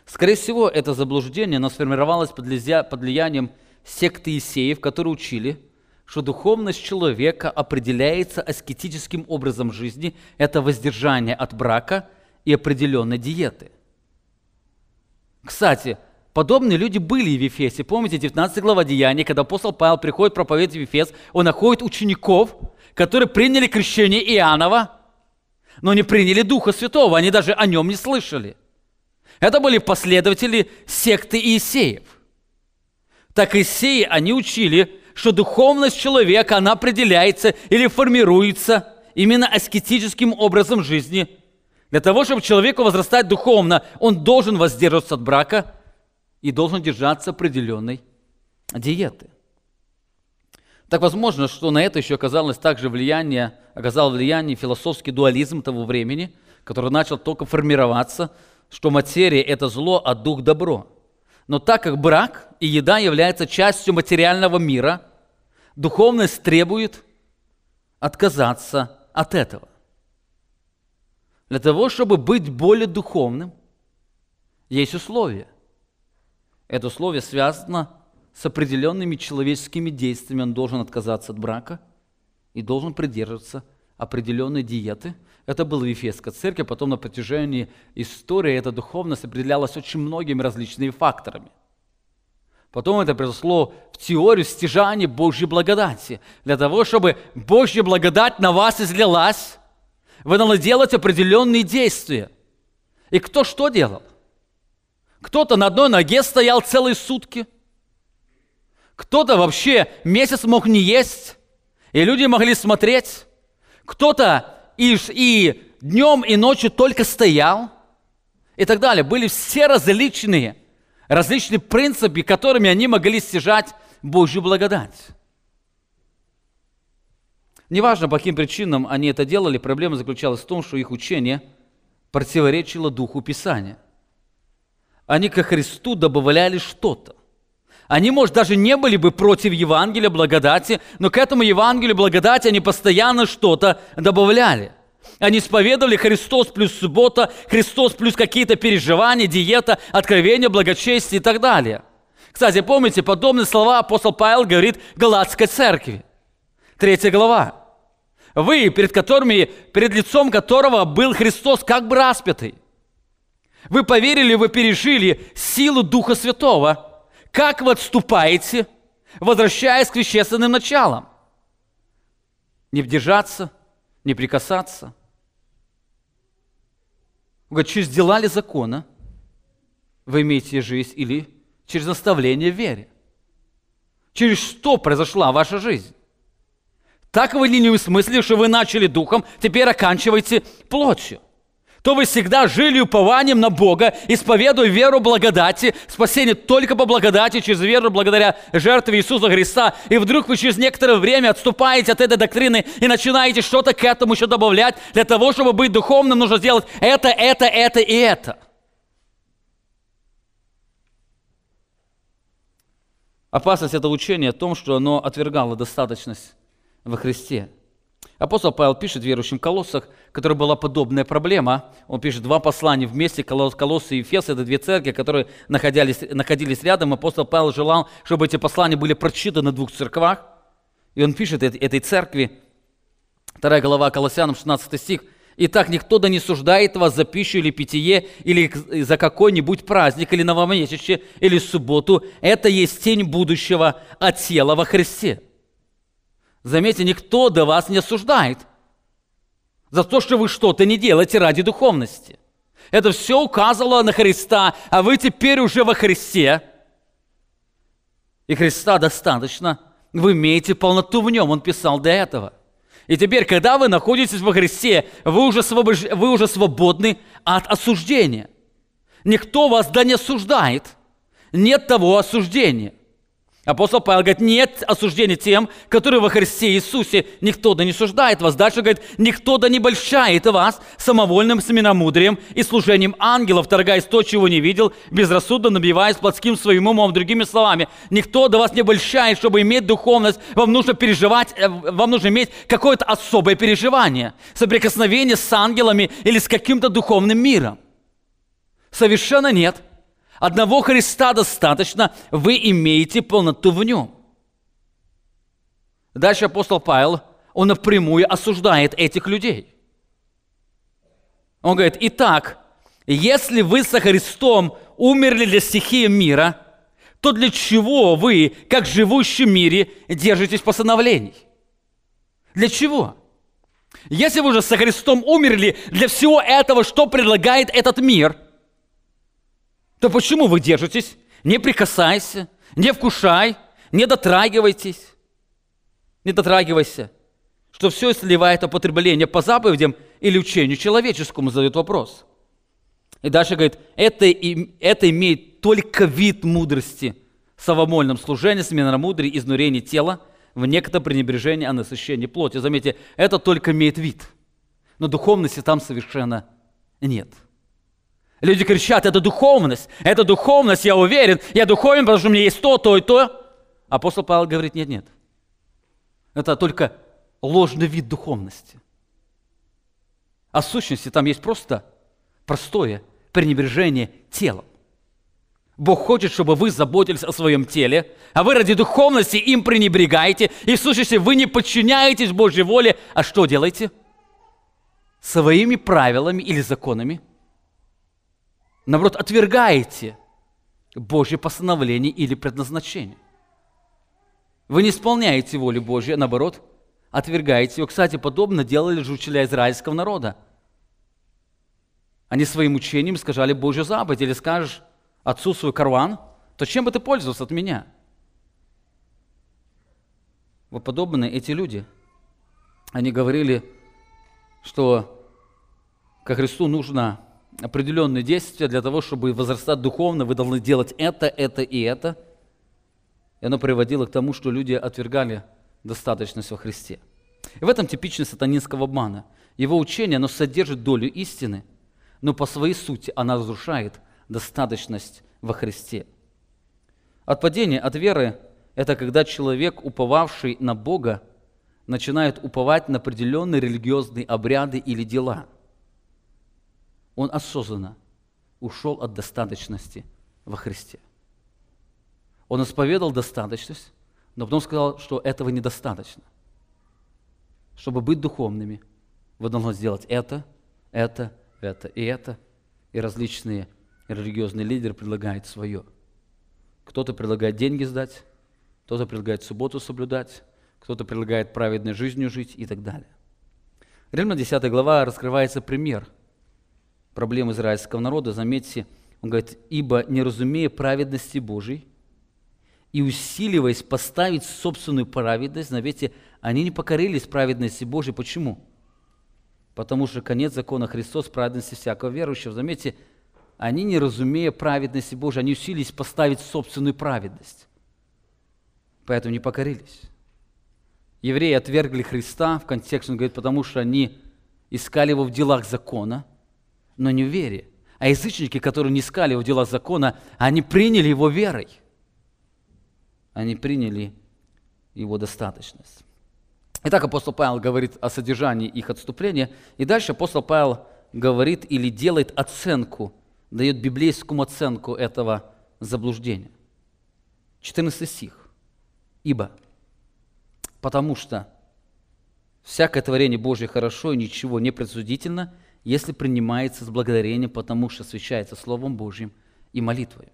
Скорее всего, это заблуждение, оно сформировалось под влиянием секты Исеев, которые учили, что духовность человека определяется аскетическим образом жизни, это воздержание от брака и определенной диеты. Кстати, подобные люди были в Ефесе. Помните, 19 глава Деяния, когда апостол Павел приходит проповедовать в Ефес, он находит учеников, которые приняли крещение Иоаннова, но не приняли Духа Святого, они даже о нем не слышали. Это были последователи секты Иисеев. Так Иисеи, они учили, что духовность человека, она определяется или формируется именно аскетическим образом жизни. Для того, чтобы человеку возрастать духовно, он должен воздерживаться от брака и должен держаться определенной диеты. Так возможно, что на это еще оказалось также влияние, оказал влияние философский дуализм того времени, который начал только формироваться, что материя – это зло, а дух – добро. Но так как брак и еда являются частью материального мира, духовность требует отказаться от этого. Для того, чтобы быть более духовным, есть условия. Это условие связано с определенными человеческими действиями он должен отказаться от брака и должен придерживаться определенной диеты. Это было в Ефесской церкви, потом на протяжении истории эта духовность определялась очень многими различными факторами. Потом это произошло в теорию стяжания Божьей благодати. Для того, чтобы Божья благодать на вас излилась, вы надо делать определенные действия. И кто что делал? Кто-то на одной ноге стоял целые сутки – кто-то вообще месяц мог не есть, и люди могли смотреть. Кто-то и, и днем, и ночью только стоял, и так далее. Были все различные, различные принципы, которыми они могли стяжать Божью благодать. Неважно, по каким причинам они это делали, проблема заключалась в том, что их учение противоречило Духу Писания. Они ко Христу добавляли что-то. Они, может, даже не были бы против Евангелия благодати, но к этому Евангелию благодати они постоянно что-то добавляли. Они исповедовали Христос плюс суббота, Христос плюс какие-то переживания, диета, откровение, благочестие и так далее. Кстати, помните, подобные слова апостол Павел говорит Галатской церкви. Третья глава. Вы, перед которыми, перед лицом которого был Христос как бы распятый. Вы поверили, вы пережили силу Духа Святого – как вы отступаете, возвращаясь к вещественным началам? Не вдержаться, не прикасаться. Говорит, через дела ли закона вы имеете жизнь или через наставление в вере? Через что произошла ваша жизнь? Так вы не усмыслили, что вы начали духом, теперь оканчиваете плотью? то вы всегда жили упованием на Бога, исповедуя веру благодати, спасение только по благодати, через веру благодаря жертве Иисуса Христа, и вдруг вы через некоторое время отступаете от этой доктрины и начинаете что-то к этому еще добавлять. Для того, чтобы быть духовным, нужно сделать это, это, это и это. Опасность – это учение о том, что оно отвергало достаточность во Христе – Апостол Павел пишет верующим в Колоссах, которая была подобная проблема. Он пишет два послания вместе, Колоссы и Ефес, это две церкви, которые находились, находились рядом. Апостол Павел желал, чтобы эти послания были прочитаны в двух церквах. И он пишет этой церкви, 2 глава Колоссянам, 16 стих, «Итак, никто да не суждает вас за пищу или питье, или за какой-нибудь праздник, или новомесячье, или субботу. Это есть тень будущего от тела во Христе». Заметьте, никто до вас не осуждает за то, что вы что-то не делаете ради духовности. Это все указывало на Христа, а вы теперь уже во Христе. И Христа достаточно. Вы имеете полноту в нем, он писал до этого. И теперь, когда вы находитесь во Христе, вы уже, свобож... вы уже свободны от осуждения. Никто вас да не осуждает. Нет того осуждения. Апостол Павел говорит, нет осуждения тем, которые во Христе Иисусе. Никто да не суждает вас. Дальше говорит, никто да не большает вас самовольным семеномудрием и служением ангелов, торгаясь то, чего не видел, безрассудно набиваясь плотским своим умом. Другими словами, никто до вас не большает, чтобы иметь духовность. Вам нужно переживать, э, вам нужно иметь какое-то особое переживание. Соприкосновение с ангелами или с каким-то духовным миром. Совершенно нет. Одного Христа достаточно, вы имеете полноту в нем. Дальше апостол Павел, он напрямую осуждает этих людей. Он говорит, итак, если вы со Христом умерли для стихии мира, то для чего вы, как живущий в мире, держитесь постановлений? Для чего? Если вы уже со Христом умерли для всего этого, что предлагает этот мир – то почему вы держитесь? Не прикасайся, не вкушай, не дотрагивайтесь. Не дотрагивайся. Что все сливает употребление по заповедям или учению человеческому, задает вопрос. И дальше говорит, это, это имеет только вид мудрости, совомольном служении, смена мудрей, изнурение тела, в некотором пренебрежении о насыщении плоти. Заметьте, это только имеет вид. Но духовности там совершенно нет. Люди кричат, это духовность, это духовность, я уверен, я духовен, потому что у меня есть то, то и то. Апостол Павел говорит, нет, нет. Это только ложный вид духовности. А в сущности там есть просто простое пренебрежение телом. Бог хочет, чтобы вы заботились о своем теле, а вы ради духовности им пренебрегаете, и в сущности вы не подчиняетесь Божьей воле, а что делаете? Своими правилами или законами – наоборот, отвергаете Божье постановление или предназначение. Вы не исполняете волю Божью, а наоборот, отвергаете ее. Кстати, подобно делали же учителя израильского народа. Они своим учением сказали Божью заповедь. Или скажешь отцу свой карван, то чем бы ты пользовался от меня? Вот подобны эти люди. Они говорили, что ко Христу нужно определенные действия для того, чтобы возрастать духовно, вы должны делать это, это и это. И оно приводило к тому, что люди отвергали достаточность во Христе. И в этом типичность сатанинского обмана. Его учение, оно содержит долю истины, но по своей сути оно разрушает достаточность во Христе. Отпадение от веры – это когда человек, уповавший на Бога, начинает уповать на определенные религиозные обряды или дела – он осознанно ушел от достаточности во Христе. Он исповедал достаточность, но потом сказал, что этого недостаточно. Чтобы быть духовными, вы должны сделать это, это, это и это. И различные религиозные лидеры предлагают свое. Кто-то предлагает деньги сдать, кто-то предлагает субботу соблюдать, кто-то предлагает праведной жизнью жить и так далее. Римлян 10 глава раскрывается пример – проблем израильского народа, заметьте, он говорит, «Ибо, не разумея праведности Божией и усиливаясь поставить собственную праведность, заметьте, они не покорились праведности Божией. Почему? Потому что конец закона Христос – праведности всякого верующего. Заметьте, они, не разумея праведности Божией, они усилились поставить собственную праведность. Поэтому не покорились. Евреи отвергли Христа, в контексте он говорит, потому что они искали его в делах закона – но не в вере. А язычники, которые не искали в дела закона, они приняли его верой. они приняли его достаточность. Итак, апостол Павел говорит о содержании их отступления, и дальше апостол Павел говорит или делает оценку, дает библейскую оценку этого заблуждения. 14 стих. «Ибо, потому что всякое творение Божье хорошо и ничего не предсудительно, если принимается с благодарением, потому что освящается Словом Божьим и молитвой».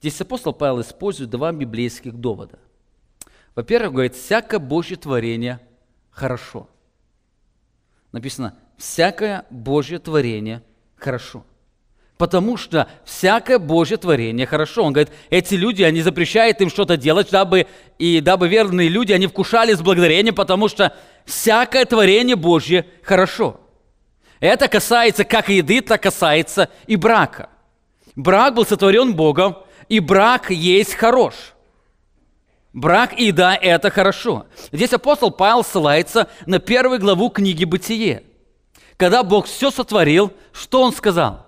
Здесь апостол Павел использует два библейских довода. Во-первых, говорит, всякое Божье творение хорошо. Написано, всякое Божье творение хорошо. Потому что всякое Божье творение хорошо. Он говорит, эти люди, они запрещают им что-то делать, дабы, и дабы верные люди, они вкушали с благодарением, потому что всякое творение Божье хорошо. Это касается как еды, так касается и брака. Брак был сотворен Богом, и брак есть хорош. Брак и еда – это хорошо. Здесь апостол Павел ссылается на первую главу книги «Бытие». Когда Бог все сотворил, что Он сказал?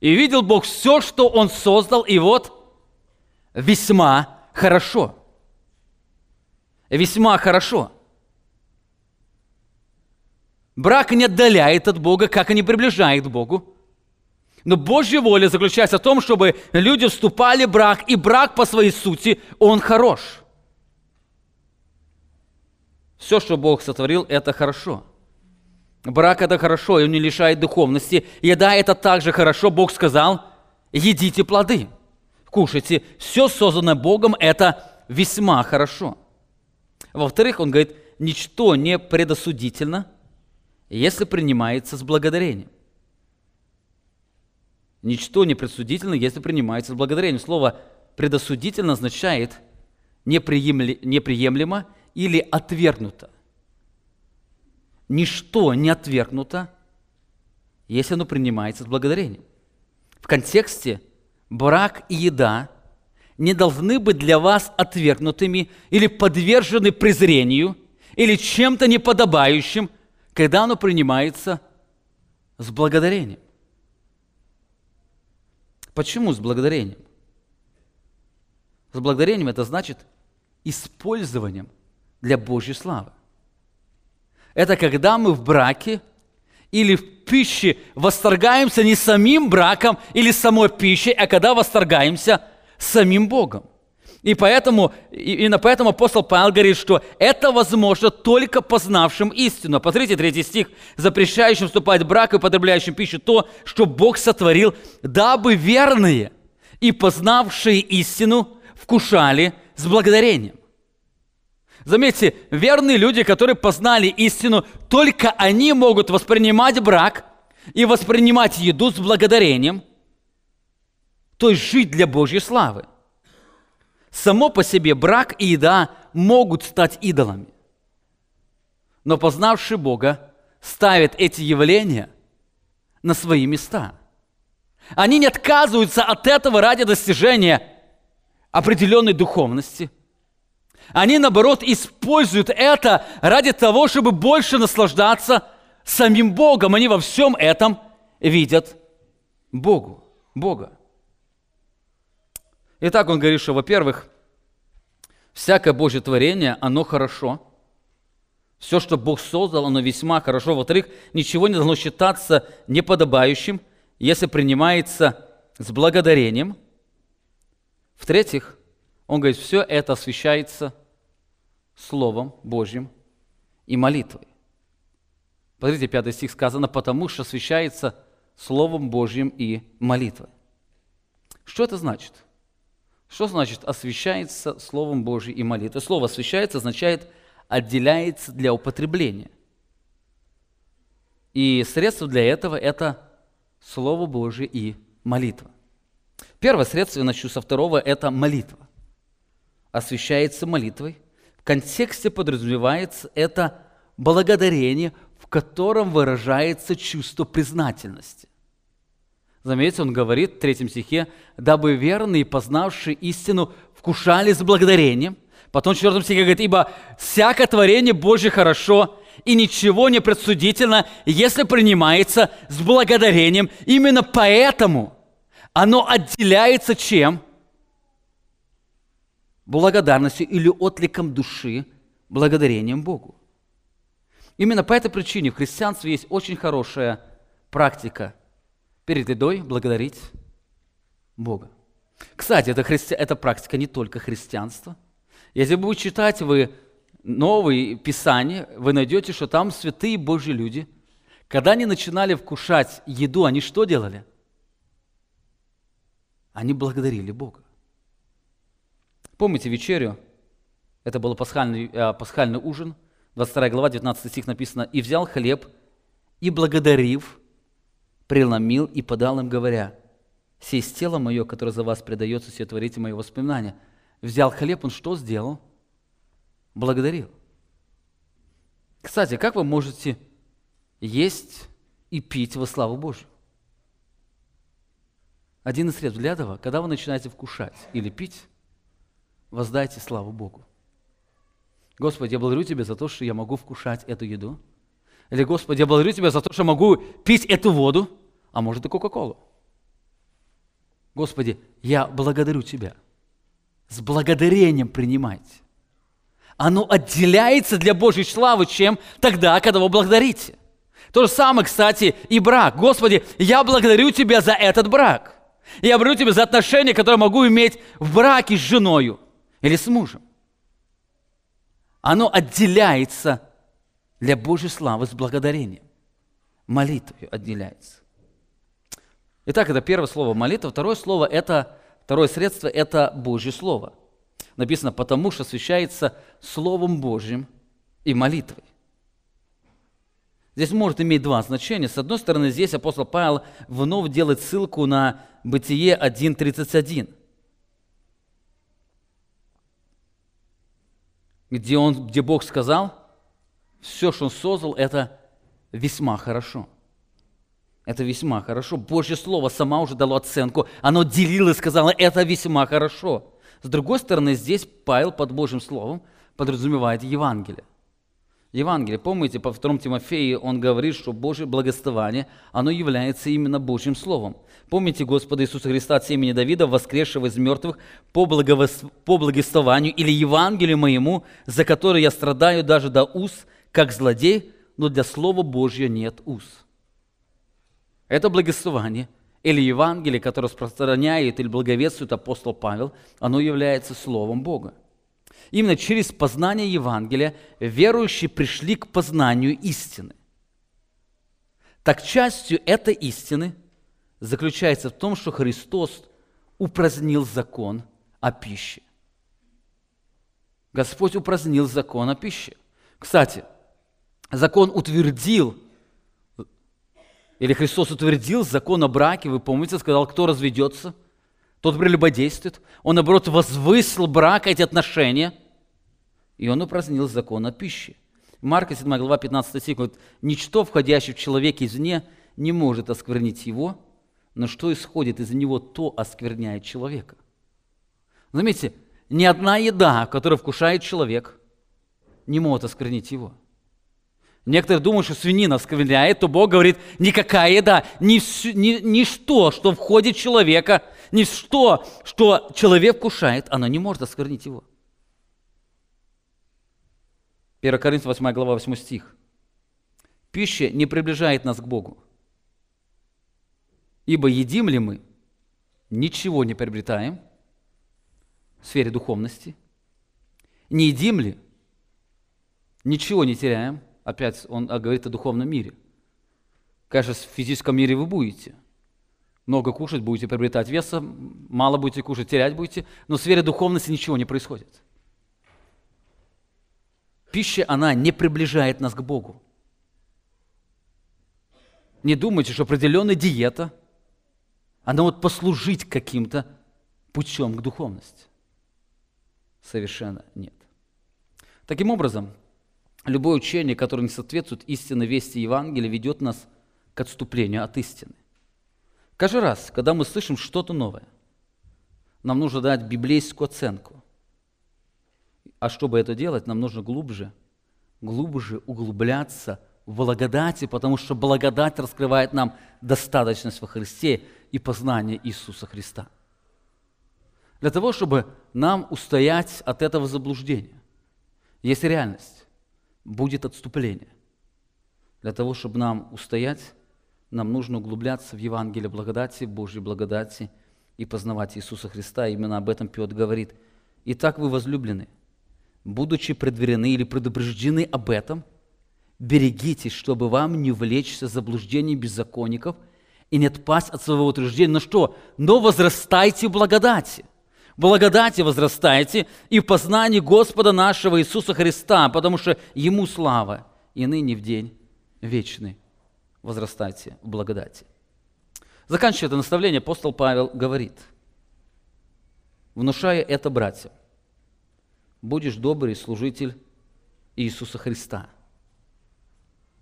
И видел Бог все, что Он создал, и вот весьма хорошо. Весьма хорошо. Брак не отдаляет от Бога, как и не приближает к Богу. Но Божья воля заключается в том, чтобы люди вступали в брак, и брак по своей сути, он хорош. Все, что Бог сотворил, это хорошо. Брак – это хорошо, и он не лишает духовности. Еда – это также хорошо. Бог сказал, едите плоды, кушайте. Все созданное Богом – это весьма хорошо. Во-вторых, он говорит, ничто не предосудительно, если принимается с благодарением. Ничто не предсудительно, если принимается с благодарением. Слово «предосудительно» означает неприемлемо или отвергнуто ничто не отвергнуто, если оно принимается с благодарением. В контексте брак и еда не должны быть для вас отвергнутыми или подвержены презрению или чем-то неподобающим, когда оно принимается с благодарением. Почему с благодарением? С благодарением это значит использованием для Божьей славы. Это когда мы в браке или в пище восторгаемся не самим браком или самой пищей, а когда восторгаемся самим Богом. И поэтому, именно поэтому апостол Павел говорит, что это возможно только познавшим истину. Посмотрите, третий стих. «Запрещающим вступать в брак и потребляющим пищу то, что Бог сотворил, дабы верные и познавшие истину вкушали с благодарением». Заметьте, верные люди, которые познали истину, только они могут воспринимать брак и воспринимать еду с благодарением, то есть жить для Божьей славы. Само по себе брак и еда могут стать идолами. Но познавший Бога ставит эти явления на свои места. Они не отказываются от этого ради достижения определенной духовности – они, наоборот, используют это ради того, чтобы больше наслаждаться самим Богом. Они во всем этом видят Богу, Бога. Итак, он говорит, что, во-первых, всякое Божье творение, оно хорошо. Все, что Бог создал, оно весьма хорошо. Во-вторых, ничего не должно считаться неподобающим, если принимается с благодарением. В-третьих, он говорит, все это освещается Словом Божьим и молитвой. Посмотрите, пятый стих сказано, потому что освещается Словом Божьим и молитвой. Что это значит? Что значит освещается Словом Божьим и молитвой? Слово освещается означает отделяется для употребления. И средство для этого – это Слово Божье и молитва. Первое средство, я начну со второго, это молитва освящается молитвой. В контексте подразумевается это благодарение, в котором выражается чувство признательности. Заметьте, он говорит в третьем стихе, «Дабы верные, познавшие истину, вкушали с благодарением». Потом в четвертом стихе говорит, «Ибо всякое творение Божье хорошо, и ничего не предсудительно, если принимается с благодарением». Именно поэтому оно отделяется чем? благодарностью или откликом души, благодарением Богу. Именно по этой причине в христианстве есть очень хорошая практика перед едой благодарить Бога. Кстати, эта, христи... эта практика не только христианства. Если вы читать вы новые Писания, вы найдете, что там святые Божьи люди, когда они начинали вкушать еду, они что делали? Они благодарили Бога. Помните вечерю? Это был пасхальный, э, пасхальный ужин, 22 глава, 19 стих написано, «И взял хлеб, и, благодарив, преломил и подал им, говоря, «Сесть тело мое, которое за вас предается, все творите мои воспоминания». Взял хлеб, он что сделал? Благодарил. Кстати, как вы можете есть и пить во славу Божью? Один из средств для этого, когда вы начинаете вкушать или пить, воздайте славу Богу. Господи, я благодарю Тебя за то, что я могу вкушать эту еду. Или, Господи, я благодарю Тебя за то, что могу пить эту воду, а может и Кока-Колу. Господи, я благодарю Тебя. С благодарением принимайте. Оно отделяется для Божьей славы, чем тогда, когда вы благодарите. То же самое, кстати, и брак. Господи, я благодарю Тебя за этот брак. Я благодарю Тебя за отношения, которые могу иметь в браке с женою или с мужем. Оно отделяется для Божьей славы с благодарением. Молитвой отделяется. Итак, это первое слово молитва. Второе слово – это, второе средство – это Божье Слово. Написано, потому что освящается Словом Божьим и молитвой. Здесь может иметь два значения. С одной стороны, здесь апостол Павел вновь делает ссылку на Бытие 1.31, где, он, где Бог сказал, все, что Он создал, это весьма хорошо. Это весьма хорошо. Божье Слово сама уже дало оценку. Оно делило и сказало, это весьма хорошо. С другой стороны, здесь Павел под Божьим Словом подразумевает Евангелие. Евангелие, помните, по 2 Тимофею он говорит, что Божье благословение, оно является именно Божьим Словом. Помните Господа Иисуса Христа от семени Давида, воскресшего из мертвых по, благовос... по благословению или Евангелию моему, за которое я страдаю даже до уз, как злодей, но для Слова Божьего нет уз. Это благословение или Евангелие, которое распространяет или благовествует апостол Павел, оно является Словом Бога. Именно через познание Евангелия верующие пришли к познанию истины. Так частью этой истины заключается в том, что Христос упразднил закон о пище. Господь упразднил закон о пище. Кстати, закон утвердил, или Христос утвердил закон о браке, вы помните, сказал, кто разведется, тот прелюбодействует. Он, наоборот, возвысил брак, эти отношения, и он упразднил закон о пище. Марка 7 глава 15 стих говорит, «Ничто, входящее в человека извне, не может осквернить его, но что исходит из него, то оскверняет человека». Заметьте, ни одна еда, которую вкушает человек, не может осквернить его – Некоторые думают, что свинина оскверняет, то Бог говорит, никакая еда, ни, ни, ничто, что входит в человека, ничто, что человек кушает, оно не может осквернить его. 1 Коринфянам 8 глава 8 стих. Пища не приближает нас к Богу. Ибо едим ли мы, ничего не приобретаем в сфере духовности. Не едим ли, ничего не теряем – опять он говорит о духовном мире. Конечно, в физическом мире вы будете. Много кушать будете, приобретать веса, мало будете кушать, терять будете, но в сфере духовности ничего не происходит. Пища, она не приближает нас к Богу. Не думайте, что определенная диета, она вот послужить каким-то путем к духовности. Совершенно нет. Таким образом, любое учение, которое не соответствует истинной вести Евангелия, ведет нас к отступлению от истины. Каждый раз, когда мы слышим что-то новое, нам нужно дать библейскую оценку. А чтобы это делать, нам нужно глубже, глубже углубляться в благодати, потому что благодать раскрывает нам достаточность во Христе и познание Иисуса Христа. Для того, чтобы нам устоять от этого заблуждения. Есть реальность, будет отступление. Для того, чтобы нам устоять, нам нужно углубляться в Евангелие благодати, Божьей благодати и познавать Иисуса Христа. Именно об этом Петр говорит. Итак, вы возлюблены, будучи предверены или предупреждены об этом, берегитесь, чтобы вам не влечься заблуждений беззаконников и не отпасть от своего утверждения. Но что? Но возрастайте в благодати. Благодати возрастайте и в познании Господа нашего Иисуса Христа, потому что Ему слава и ныне в день вечный. Возрастайте в благодати. Заканчивая это наставление, апостол Павел говорит, внушая это братьям, будешь добрый служитель Иисуса Христа.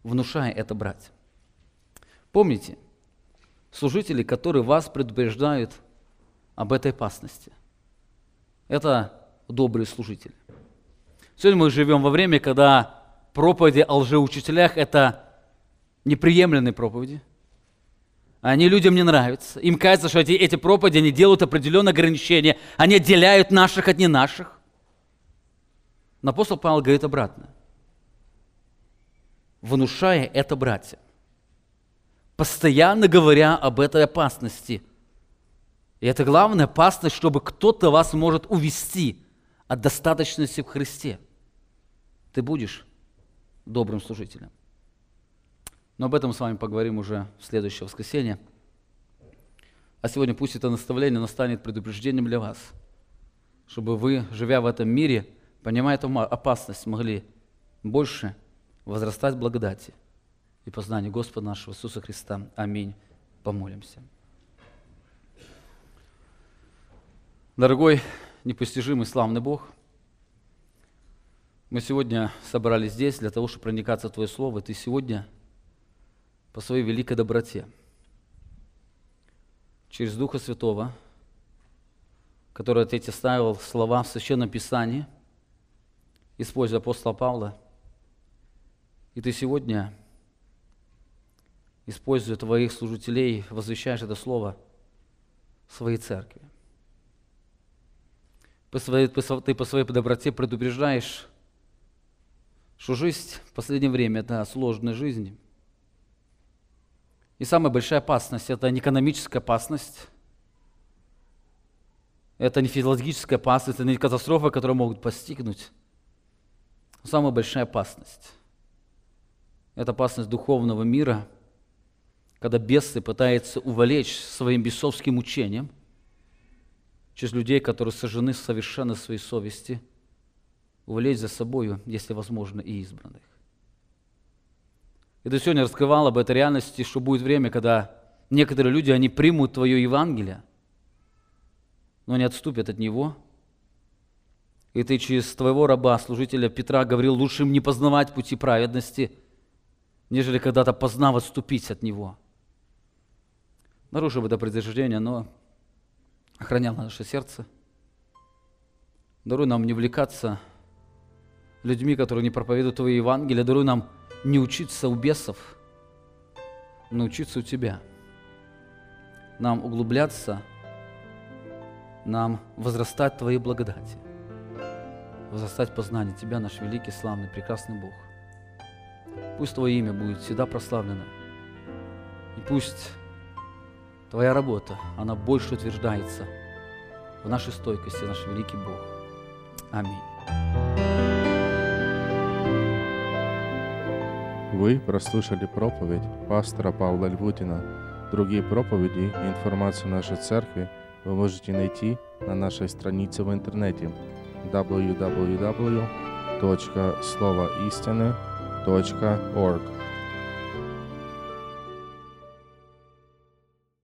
Внушая это братьям. Помните, служители, которые вас предупреждают об этой опасности. Это добрые служители. Сегодня мы живем во время, когда проповеди о лжеучителях – это неприемлемые проповеди. Они людям не нравятся. Им кажется, что эти, эти проповеди, они делают определенные ограничения. Они отделяют наших от не наших. Но апостол Павел говорит обратно. Внушая это братья. Постоянно говоря об этой опасности. И это главная опасность, чтобы кто-то вас может увести от достаточности в Христе. Ты будешь добрым служителем. Но об этом с вами поговорим уже в следующее воскресенье. А сегодня пусть это наставление настанет предупреждением для вас, чтобы вы, живя в этом мире, понимая эту опасность, могли больше возрастать в благодати и познанию Господа нашего Иисуса Христа. Аминь. Помолимся. Дорогой, непостижимый, славный Бог, мы сегодня собрались здесь для того, чтобы проникаться в Твое Слово. Ты сегодня по своей великой доброте через Духа Святого, который Ты ставил слова в Священном Писании – используя апостола Павла. И ты сегодня, используя твоих служителей, возвещаешь это слово своей церкви. По своей, ты по своей доброте предупреждаешь, что жизнь в последнее время – это сложная жизнь. И самая большая опасность – это не экономическая опасность, это не физиологическая опасность, это не катастрофа, которую могут постигнуть, самая большая опасность. Это опасность духовного мира, когда бесы пытаются увлечь своим бесовским учением через людей, которые сожжены совершенно своей совести, увлечь за собою, если возможно, и избранных. И ты сегодня раскрывал об этой реальности, что будет время, когда некоторые люди, они примут Твое Евангелие, но не отступят от него – и ты через твоего раба, служителя Петра, говорил, лучше им не познавать пути праведности, нежели когда-то познав отступить от него. Нарушив это предупреждение, но охраняло наше сердце. Даруй нам не увлекаться людьми, которые не проповедуют Твое Евангелие. Даруй нам не учиться у бесов, но учиться у Тебя. Нам углубляться, нам возрастать Твоей благодати возрастать познание Тебя, наш великий, славный, прекрасный Бог. Пусть Твое имя будет всегда прославлено. И пусть Твоя работа, она больше утверждается в нашей стойкости, наш великий Бог. Аминь. Вы прослушали проповедь пастора Павла Львутина. Другие проповеди и информацию нашей церкви вы можете найти на нашей странице в интернете www.slovoistины.org